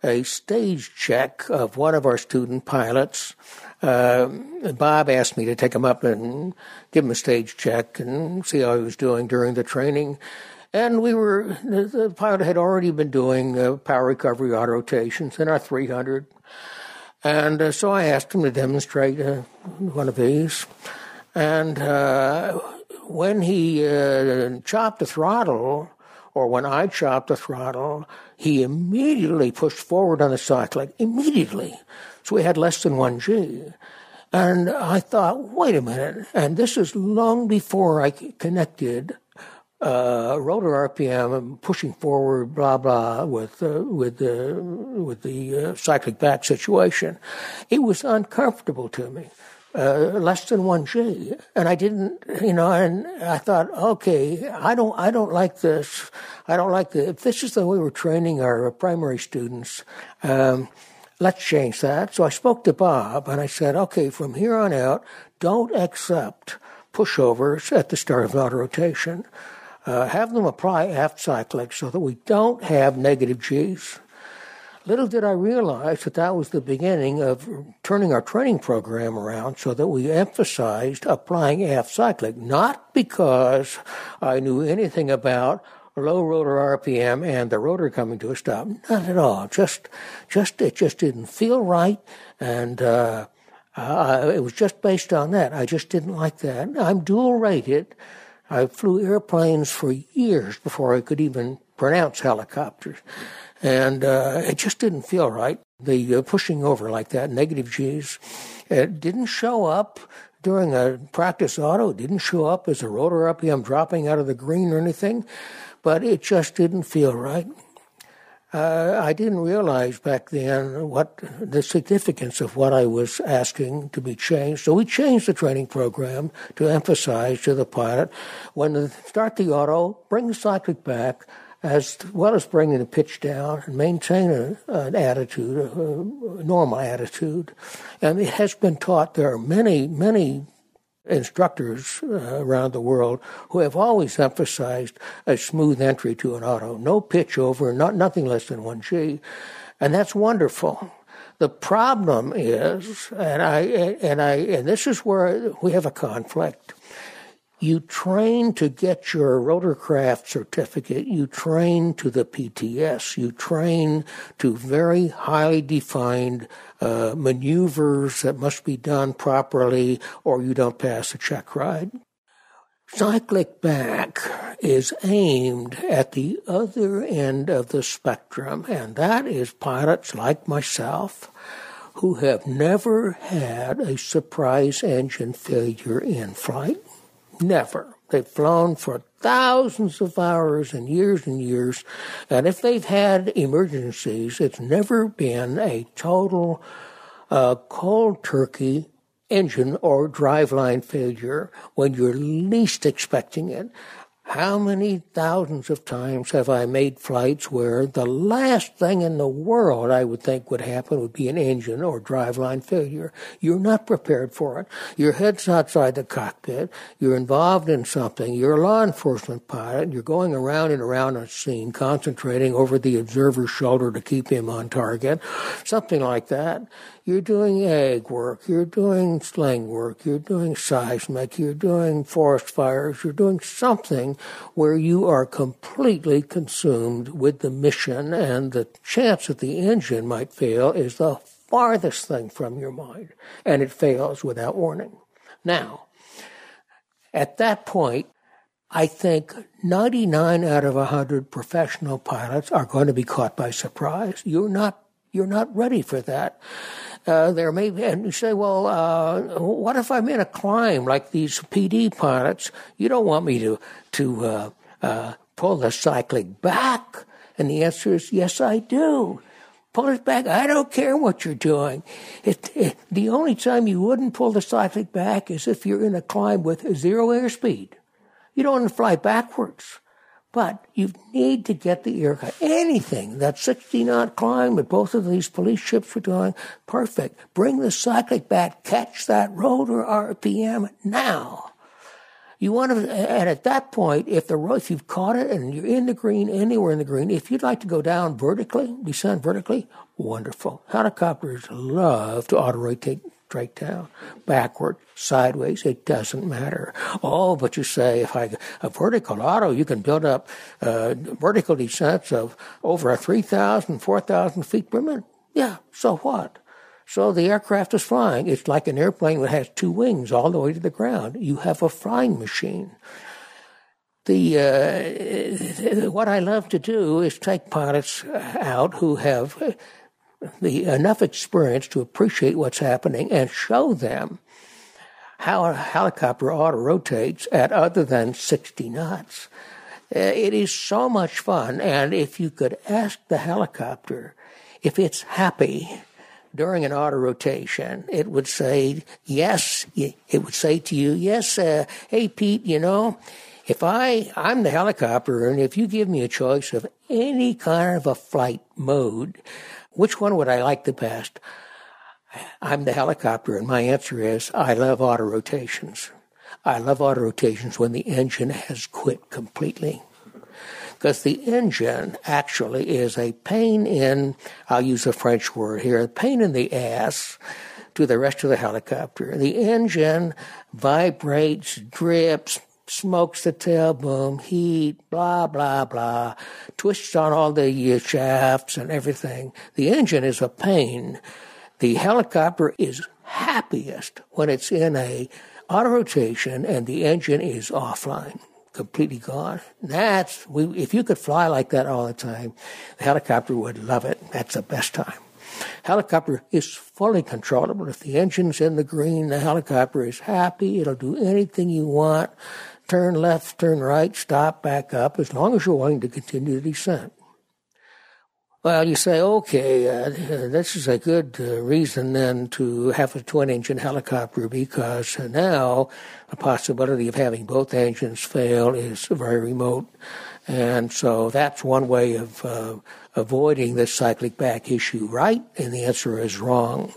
a stage check of one of our student pilots. Uh, Bob asked me to take him up and give him a stage check and see how he was doing during the training. And we were, the, the pilot had already been doing uh, power recovery auto rotations in our 300. And uh, so I asked him to demonstrate uh, one of these. And uh, when he uh, chopped the throttle, or when I chopped the throttle, he immediately pushed forward on the cyclic, immediately. So we had less than 1G. And I thought, wait a minute. And this is long before I connected uh, rotor RPM pushing forward, blah blah, with uh, with the with the uh, cyclic back situation. It was uncomfortable to me. Uh, less than one G, and I didn't, you know, and I thought, okay, I don't, I don't like this. I don't like the. If this is the way we're training our primary students, um, let's change that. So I spoke to Bob, and I said, okay, from here on out, don't accept pushovers at the start of auto rotation. Uh, have them apply aft cyclic so that we don't have negative G's. Little did I realize that that was the beginning of turning our training program around so that we emphasized applying aft cyclic, not because I knew anything about low rotor RPM and the rotor coming to a stop. Not at all. Just, just it just didn't feel right, and uh, it was just based on that. I just didn't like that. I'm dual rated. I flew airplanes for years before I could even pronounce helicopters and uh, it just didn't feel right. The uh, pushing over like that, negative G's, it didn't show up during a practice auto. It didn't show up as a rotor RPM dropping out of the green or anything, but it just didn't feel right. Uh, I didn't realize back then what the significance of what I was asking to be changed. So we changed the training program to emphasize to the pilot when to start the auto, bring the cyclic back, as well as bringing the pitch down and maintain a, an attitude, a normal attitude. And it has been taught. There are many, many instructors uh, around the world who have always emphasized a smooth entry to an auto, no pitch over, not nothing less than one G, and that's wonderful. The problem is, and I and I and this is where we have a conflict. You train to get your rotorcraft certificate. You train to the PTS. You train to very highly defined uh, maneuvers that must be done properly, or you don't pass a check ride. Cyclic back is aimed at the other end of the spectrum, and that is pilots like myself who have never had a surprise engine failure in flight. Never. They've flown for thousands of hours and years and years, and if they've had emergencies, it's never been a total uh, cold turkey engine or driveline failure when you're least expecting it. How many thousands of times have I made flights where the last thing in the world I would think would happen would be an engine or driveline failure? You're not prepared for it. Your head's outside the cockpit. You're involved in something. You're a law enforcement pilot. You're going around and around a scene, concentrating over the observer's shoulder to keep him on target. Something like that. You're doing ag work, you're doing sling work, you're doing seismic, you're doing forest fires, you're doing something where you are completely consumed with the mission and the chance that the engine might fail is the farthest thing from your mind. And it fails without warning. Now, at that point, I think 99 out of 100 professional pilots are going to be caught by surprise. You're not you're not ready for that. Uh, there may be, and you say, well, uh, what if I'm in a climb like these PD pilots? You don't want me to to uh, uh, pull the cyclic back, and the answer is yes, I do. Pull it back. I don't care what you're doing. It, it, the only time you wouldn't pull the cyclic back is if you're in a climb with zero airspeed. You don't want to fly backwards. But you need to get the air cut. Anything, that 60 knot climb that both of these police ships were doing, perfect. Bring the cyclic back, catch that rotor RPM now. You want to, and at that point, if the if you've caught it and you're in the green, anywhere in the green, if you'd like to go down vertically, descend vertically, wonderful. Helicopters love to auto rotate straight down, backward, sideways, it doesn't matter. Oh, but you say if I a vertical auto, you can build up uh, vertical descents of over a 3,000, 4,000 feet per minute. Yeah, so what? So the aircraft is flying. It's like an airplane that has two wings all the way to the ground. You have a flying machine. The uh, what I love to do is take pilots out who have the enough experience to appreciate what's happening and show them how a helicopter auto rotates at other than 60 knots. Uh, it is so much fun, and if you could ask the helicopter if it's happy during an auto rotation, it would say, yes, it would say to you, yes, uh, hey, Pete, you know, if I, I'm the helicopter, and if you give me a choice of any kind of a flight mode, which one would I like the best? I'm the helicopter, and my answer is I love auto rotations. I love auto rotations when the engine has quit completely because the engine actually is a pain in, I'll use a French word here, a pain in the ass to the rest of the helicopter. The engine vibrates, drips, smokes the tail boom, heat, blah, blah, blah, twists on all the shafts and everything. The engine is a pain. The helicopter is happiest when it's in a auto rotation and the engine is offline completely gone. That's we, if you could fly like that all the time, the helicopter would love it. That's the best time. Helicopter is fully controllable. If the engine's in the green, the helicopter is happy. It'll do anything you want. Turn left, turn right, stop, back up, as long as you're willing to continue the descent. Well, you say, okay, uh, this is a good uh, reason then to have a twin engine helicopter because now the possibility of having both engines fail is very remote. And so that's one way of uh, avoiding this cyclic back issue, right? And the answer is wrong.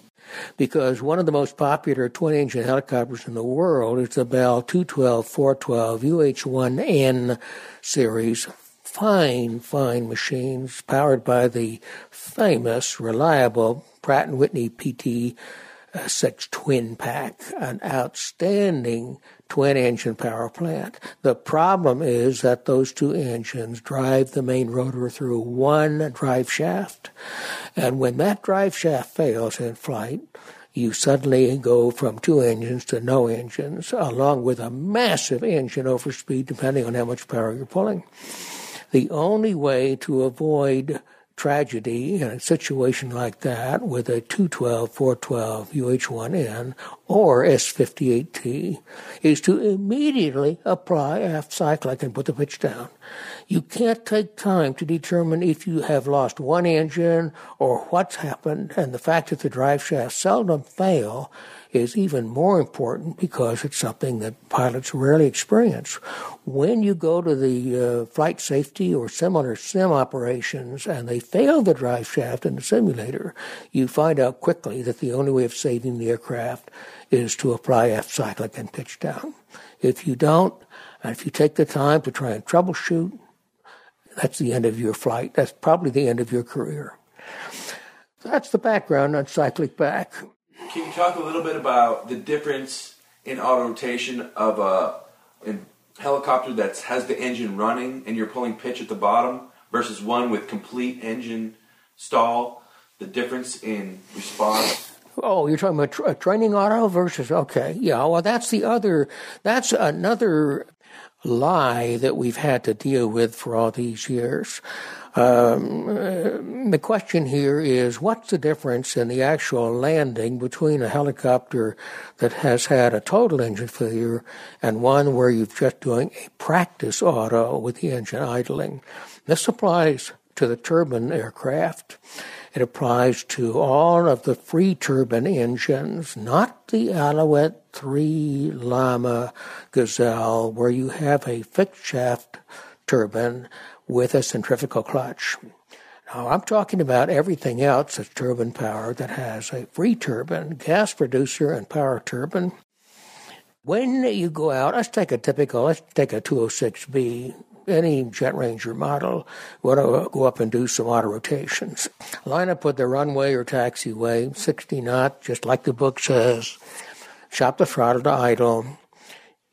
Because one of the most popular twin engine helicopters in the world is the Bell 212 412 UH 1N series fine, fine machines powered by the famous, reliable Pratt & Whitney PT uh, 6 twin pack, an outstanding twin engine power plant. The problem is that those two engines drive the main rotor through one drive shaft. And when that drive shaft fails in flight, you suddenly go from two engines to no engines, along with a massive engine overspeed depending on how much power you're pulling. The only way to avoid tragedy in a situation like that with a 212, 412 UH1N or S58T is to immediately apply aft cyclic and put the pitch down. You can't take time to determine if you have lost one engine or what's happened, and the fact that the drive shafts seldom fail is even more important because it's something that pilots rarely experience. When you go to the uh, flight safety or similar sim operations and they fail the drive shaft in the simulator, you find out quickly that the only way of saving the aircraft is to apply aft cyclic and pitch down. If you don't, and if you take the time to try and troubleshoot, that's the end of your flight. That's probably the end of your career. That's the background on cyclic back. Can you talk a little bit about the difference in auto rotation of a, helicopter that has the engine running and you're pulling pitch at the bottom versus one with complete engine stall? The difference in response. Oh, you're talking about tra- training auto versus okay, yeah. Well, that's the other. That's another lie that we've had to deal with for all these years. Um, the question here is what's the difference in the actual landing between a helicopter that has had a total engine failure and one where you're just doing a practice auto with the engine idling? This applies to the turbine aircraft. It applies to all of the free turbine engines, not the Alouette 3 Lama Gazelle, where you have a fixed shaft turbine with a centrifugal clutch. Now, I'm talking about everything else that's turbine power that has a free turbine, gas producer, and power turbine. When you go out, let's take a typical, let's take a 206B, any Jet Ranger model, want to go up and do some auto rotations. Line up with the runway or taxiway, 60 knot, just like the book says. Chop the throttle to idle.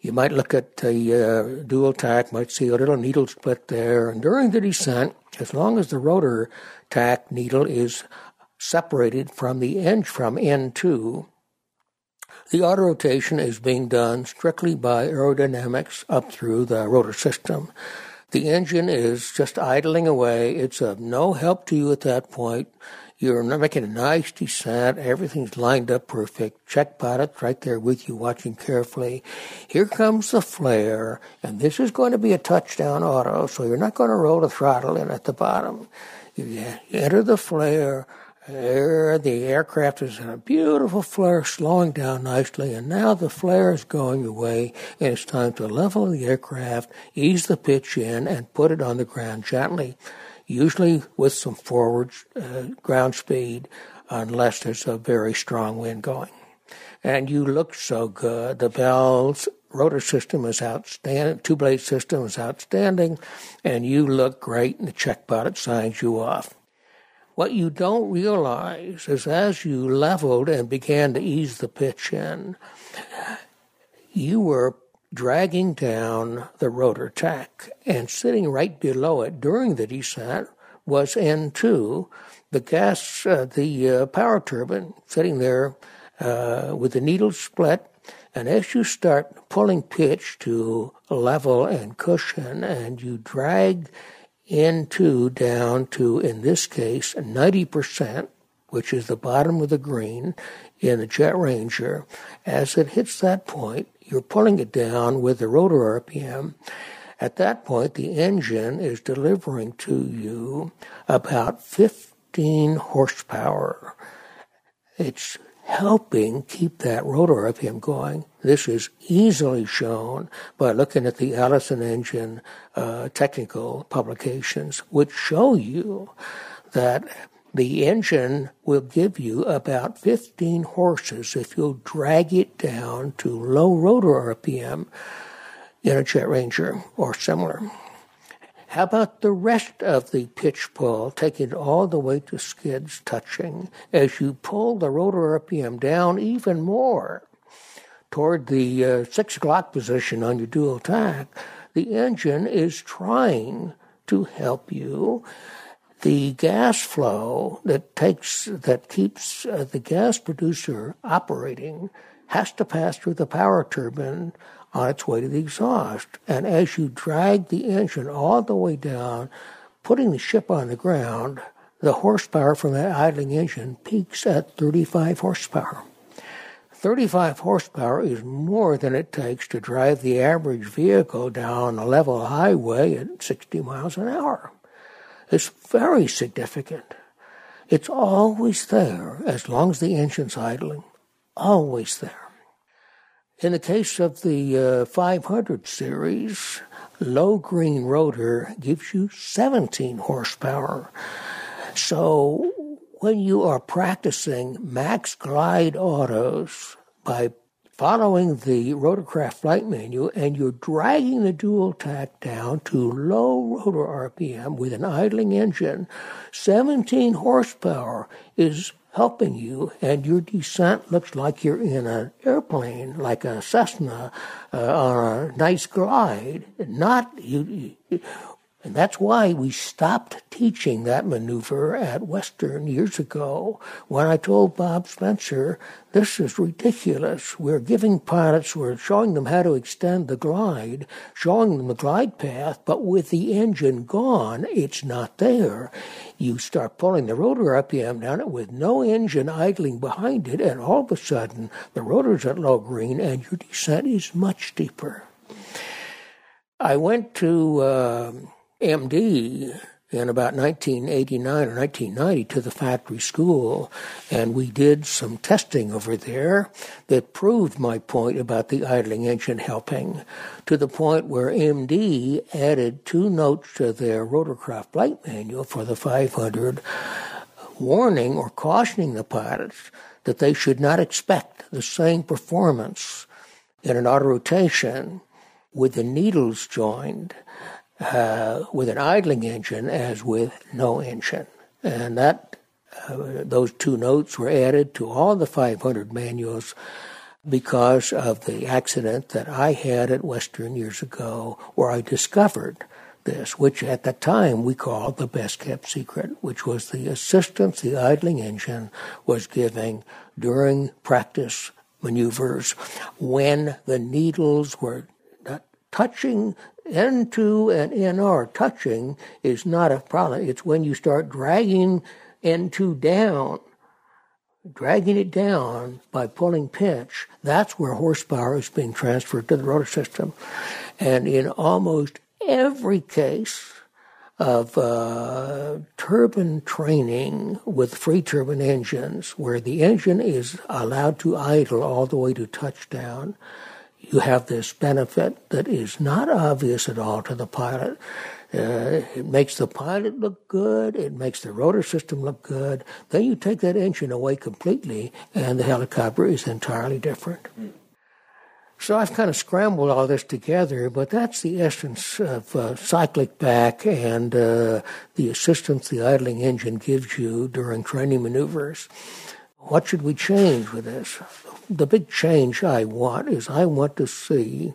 You might look at the uh, dual tach, might see a little needle split there. And during the descent, as long as the rotor tach needle is separated from the end from N2, the auto rotation is being done strictly by aerodynamics up through the rotor system. The engine is just idling away. It's of no help to you at that point. You're making a nice descent. Everything's lined up perfect. Check pilot right there with you, watching carefully. Here comes the flare, and this is going to be a touchdown auto, so you're not going to roll the throttle in at the bottom. You enter the flare. There, the aircraft is in a beautiful flare, slowing down nicely, and now the flare is going away, and it's time to level the aircraft, ease the pitch in, and put it on the ground gently, usually with some forward uh, ground speed, unless there's a very strong wind going. And you look so good. The Bell's rotor system is outstanding, two blade system is outstanding, and you look great, and the check pilot signs you off. What you don't realize is as you leveled and began to ease the pitch in, you were dragging down the rotor tach, and sitting right below it during the descent was N2, the gas, uh, the uh, power turbine sitting there uh, with the needle split. And as you start pulling pitch to level and cushion, and you drag N2 down to, in this case, 90%, which is the bottom of the green in the Jet Ranger. As it hits that point, you're pulling it down with the rotor RPM. At that point, the engine is delivering to you about 15 horsepower. It's helping keep that rotor RPM going. This is easily shown by looking at the Allison engine uh, technical publications, which show you that the engine will give you about 15 horses if you'll drag it down to low rotor RPM in a Jet Ranger or similar. How about the rest of the pitch pull, taking all the way to skids touching? As you pull the rotor RPM down even more toward the uh, six o'clock position on your dual tach, the engine is trying to help you. The gas flow that takes that keeps uh, the gas producer operating has to pass through the power turbine on its way to the exhaust. And as you drag the engine all the way down, putting the ship on the ground, the horsepower from that idling engine peaks at 35 horsepower. 35 horsepower is more than it takes to drive the average vehicle down a level highway at 60 miles an hour. It's very significant. It's always there as long as the engine's idling. Always there. In the case of the uh, 500 series, low green rotor gives you 17 horsepower. So when you are practicing max glide autos by following the rotorcraft flight manual and you're dragging the dual tach down to low rotor RPM with an idling engine, 17 horsepower is helping you, and your descent looks like you're in an airplane, like a Cessna uh, on a nice glide. Not you, you and that's why we stopped teaching that maneuver at Western years ago when I told Bob Spencer, this is ridiculous. We're giving pilots, we're showing them how to extend the glide, showing them the glide path, but with the engine gone, it's not there. You start pulling the rotor RPM down it with no engine idling behind it, and all of a sudden the rotor's at low green and your descent is much steeper. I went to, uh, MD in about 1989 or 1990 to the factory school, and we did some testing over there that proved my point about the idling engine helping to the point where MD added two notes to their rotorcraft flight manual for the 500 warning or cautioning the pilots that they should not expect the same performance in an auto rotation with the needles joined uh, with an idling engine as with no engine. And that uh, those two notes were added to all the 500 manuals because of the accident that I had at Western years ago, where I discovered this, which at the time we called the best kept secret, which was the assistance the idling engine was giving during practice maneuvers when the needles were not touching N2 and NR. Touching is not a problem. It's when you start dragging N2 down, dragging it down by pulling pinch, that's where horsepower is being transferred to the rotor system. And in almost every case of uh, turbine training with free turbine engines, where the engine is allowed to idle all the way to touchdown, you have this benefit that is not obvious at all to the pilot. Uh, it makes the pilot look good. It makes the rotor system look good. Then you take that engine away completely, and the helicopter is entirely different. So I've kind of scrambled all this together, but that's the essence of uh, cyclic back and uh, the assistance the idling engine gives you during training maneuvers. What should we change with this? The big change I want is I want to see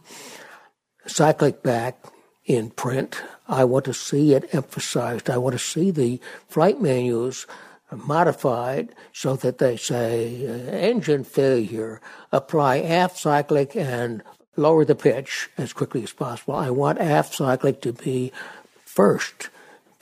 cyclic back in print. I want to see it emphasized. I want to see the flight manuals modified so that they say uh, engine failure, apply aft cyclic and lower the pitch as quickly as possible. I want aft cyclic to be first.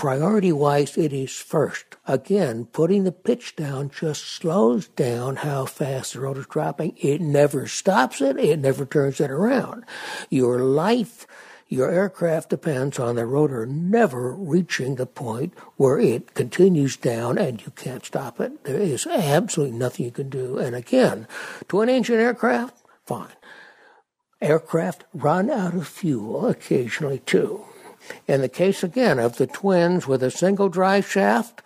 Priority wise, it is first. Again, putting the pitch down just slows down how fast the rotor is dropping. It never stops it. It never turns it around. Your life your aircraft depends on the rotor never reaching the point where it continues down and you can't stop it. There is absolutely nothing you can do. And again, twin engine aircraft, fine. Aircraft run out of fuel occasionally too. In the case again of the twins with a single drive shaft,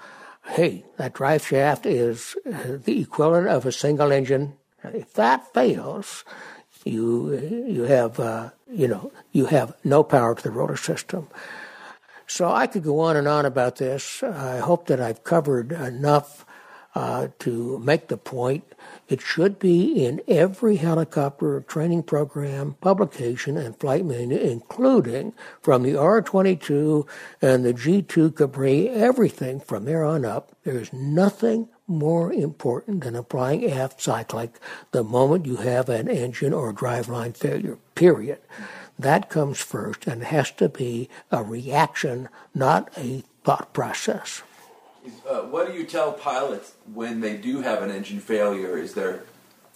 hey, that drive shaft is uh, the equivalent of a single engine. If that fails, you you have uh, you know you have no power to the rotor system. So I could go on and on about this. I hope that I've covered enough uh, to make the point. It should be in every helicopter training program, publication, and flight manual, including from the R-22 and the G2 Cabri, everything from there on up. There's nothing more important than applying aft cyclic the moment you have an engine or driveline failure, period. That comes first and has to be a reaction, not a thought process. Uh, what do you tell pilots when they do have an engine failure? Is there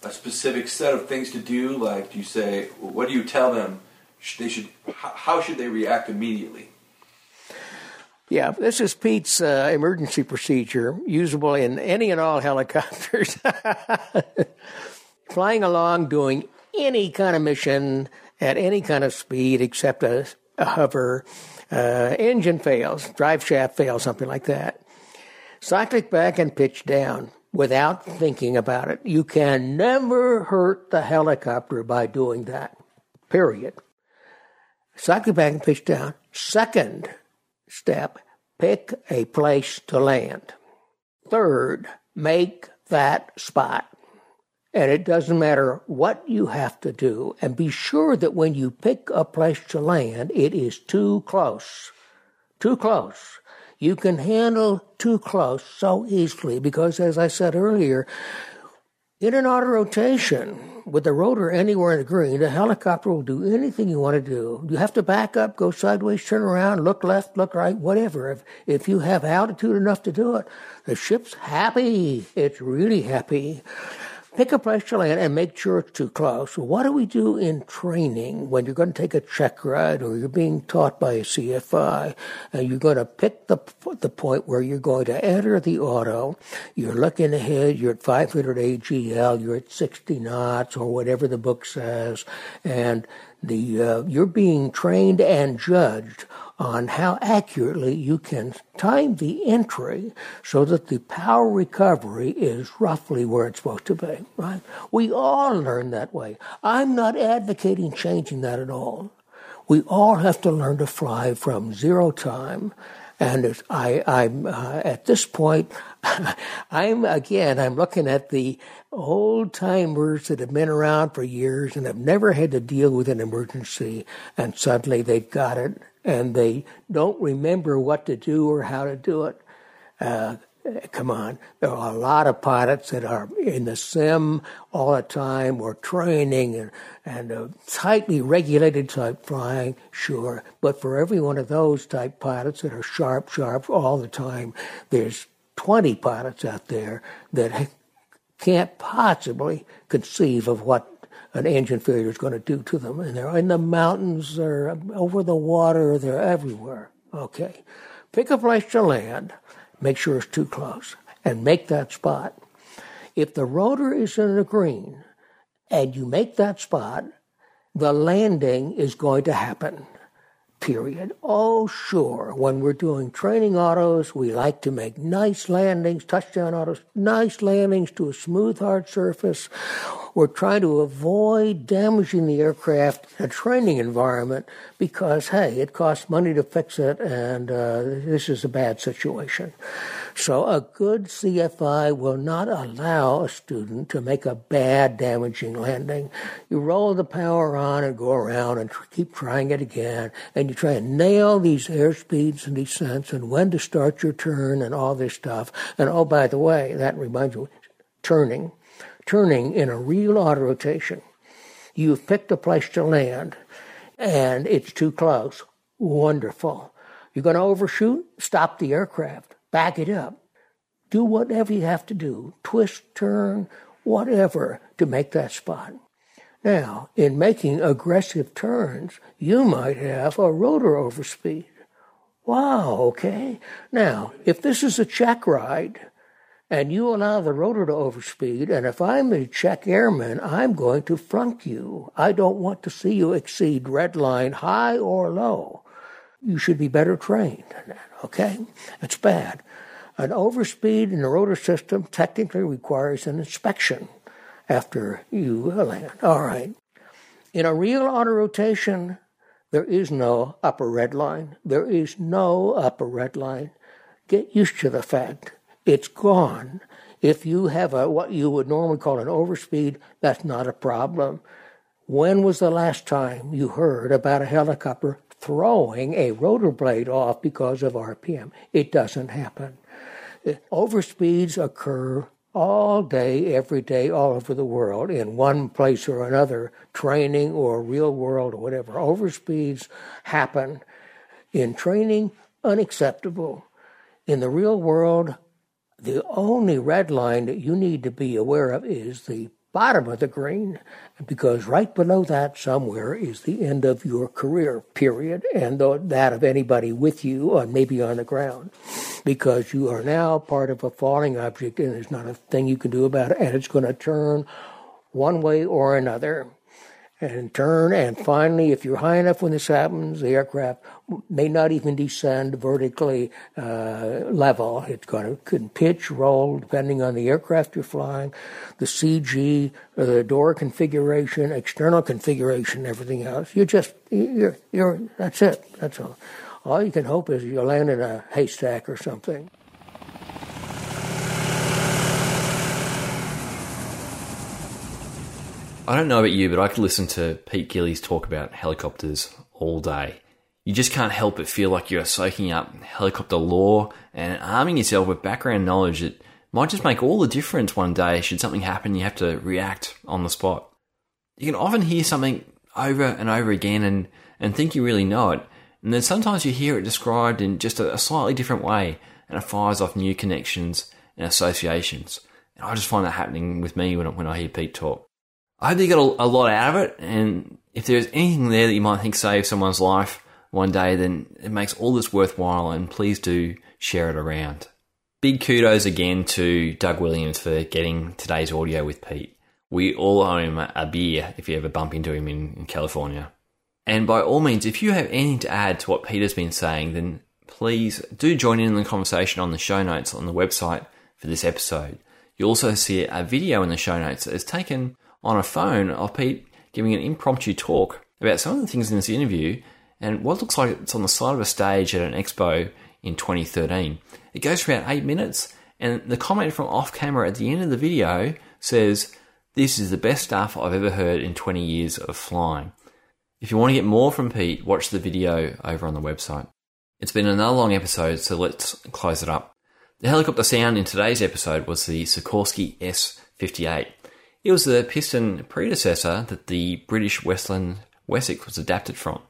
a specific set of things to do? Like, do you say, what do you tell them? They should, how should they react immediately? Yeah, this is Pete's uh, emergency procedure, usable in any and all helicopters. Flying along, doing any kind of mission at any kind of speed except a, a hover, uh, engine fails, drive shaft fails, something like that. Cyclic back and pitch down without thinking about it. You can never hurt the helicopter by doing that. Period. Cyclic back and pitch down. Second, step, pick a place to land. Third, make that spot. And it doesn't matter what you have to do. And be sure that when you pick a place to land, it is too close. Too close. You can handle too close so easily because, as I said earlier, in an auto rotation, with the rotor anywhere in the green, the helicopter will do anything you want to do. You have to back up, go sideways, turn around, look left, look right, whatever. If, if you have altitude enough to do it, the ship's happy. It's really happy pick a place to land and make sure it's too close. What do we do in training when you're going to take a check ride or you're being taught by a CFI and you're going to pick the, the point where you're going to enter the auto, you're looking ahead, you're at 500 AGL, you're at 60 knots or whatever the book says, and the uh, you're being trained and judged on how accurately you can time the entry so that the power recovery is roughly where it's supposed to be, right? We all learn that way. I'm not advocating changing that at all. We all have to learn to fly from zero time and I, I'm uh, at this point, I'm again, I'm looking at the old timers that have been around for years and have never had to deal with an emergency, and suddenly they've got it, and they don't remember what to do or how to do it. Uh, come on, there are a lot of pilots that are in the sim all the time or training and, and uh, tightly regulated type flying, sure. But for every one of those type pilots that are sharp, sharp all the time, there's 20 pilots out there that can't possibly conceive of what an engine failure is going to do to them. And they're in the mountains, they're over the water, they're everywhere. Okay. Pick a place to land make sure it's too close, and make that spot. If the rotor is in the green and you make that spot, the landing is going to happen. Period. Oh, sure. When we're doing training autos, we like to make nice landings, touchdown autos, nice landings to a smooth, hard surface. We're trying to avoid damaging the aircraft in a training environment because, hey, it costs money to fix it and uh, this is a bad situation. So a good CFI will not allow a student to make a bad, damaging landing. You roll the power on and go around and tr- keep trying it again, and you try and nail these airspeeds and descents and when to start your turn and all this stuff. And oh, by the way, that reminds me, turning turning in a real auto rotation. You've picked a place to land and it's too close. Wonderful. You're going to overshoot? Stop the aircraft. Back it up. Do whatever you have to do. Twist, turn, whatever to make that spot. Now, in making aggressive turns, you might have a rotor overspeed. Wow, okay. Now, if this is a check ride, and you allow the rotor to overspeed, and if I'm a check airman, I'm going to flunk you. I don't want to see you exceed red line high or low. You should be better trained okay? It's bad. An overspeed in the rotor system technically requires an inspection after you land. All right. In a real auto rotation, there is no upper red line. There is no upper red line. Get used to the fact it's gone. If you have a what you would normally call an overspeed, that's not a problem. When was the last time you heard about a helicopter throwing a rotor blade off because of RPM? It doesn't happen. Overspeeds occur all day, every day, all over the world, in one place or another, training or real world or whatever. Overspeeds happen. In training, unacceptable. In the real world, the only red line that you need to be aware of is the bottom of the green, because right below that somewhere is the end of your career period and that of anybody with you or maybe on the ground, because you are now part of a falling object and there's not a thing you can do about it, and it's going to turn one way or another and turn. And finally, if you're high enough when this happens, the aircraft may not even descend vertically uh, level. It's going to could pitch, roll, depending on the aircraft you're flying, the CG, uh, the door configuration, external configuration, everything else. You just you're you're that's it. That's all. All you can hope is you land in a haystack or something. I don't know about you, but I could listen to Pete Gillies talk about helicopters all day. You just can't help but feel like you're soaking up helicopter lore and arming yourself with background knowledge that might just make all the difference one day should something happen you have to react on the spot. You can often hear something over and over again and, and think you really know it, and then sometimes you hear it described in just a, a slightly different way and it fires off new connections and associations. And I just find that happening with me when, when I hear Pete talk. I hope you got a, a, lot out of it. And if there's anything there that you might think saves someone's life one day, then it makes all this worthwhile. And please do share it around. Big kudos again to Doug Williams for getting today's audio with Pete. We all owe him a beer if you ever bump into him in, in California. And by all means, if you have anything to add to what Peter's been saying, then please do join in the conversation on the show notes on the website for this episode. You'll also see a video in the show notes that is taken on a phone of Pete giving an impromptu talk about some of the things in this interview and what looks like it's on the side of a stage at an expo in 2013. It goes for about eight minutes, and the comment from off camera at the end of the video says, This is the best stuff I've ever heard in 20 years of flying. If you want to get more from Pete, watch the video over on the website. It's been another long episode, so let's close it up. The helicopter sound in today's episode was the Sikorsky S58. It was the piston predecessor that the British Westland Wessex was adapted from.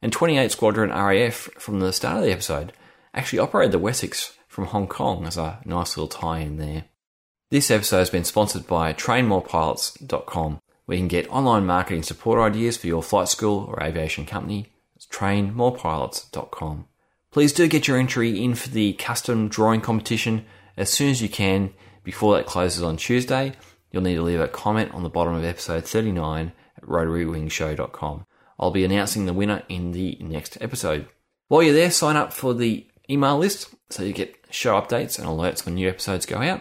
And 28 Squadron RAF from the start of the episode actually operated the Wessex from Hong Kong as a nice little tie in there. This episode has been sponsored by trainmorepilots.com, where you can get online marketing support ideas for your flight school or aviation company. It's trainmorepilots.com. Please do get your entry in for the custom drawing competition as soon as you can before that closes on Tuesday. You'll need to leave a comment on the bottom of episode 39 at rotarywingshow.com. I'll be announcing the winner in the next episode. While you're there, sign up for the email list so you get show updates and alerts when new episodes go out.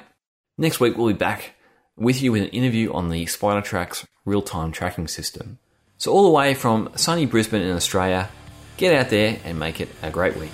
Next week, we'll be back with you with an interview on the Spidertracks real time tracking system. So, all the way from sunny Brisbane in Australia, get out there and make it a great week.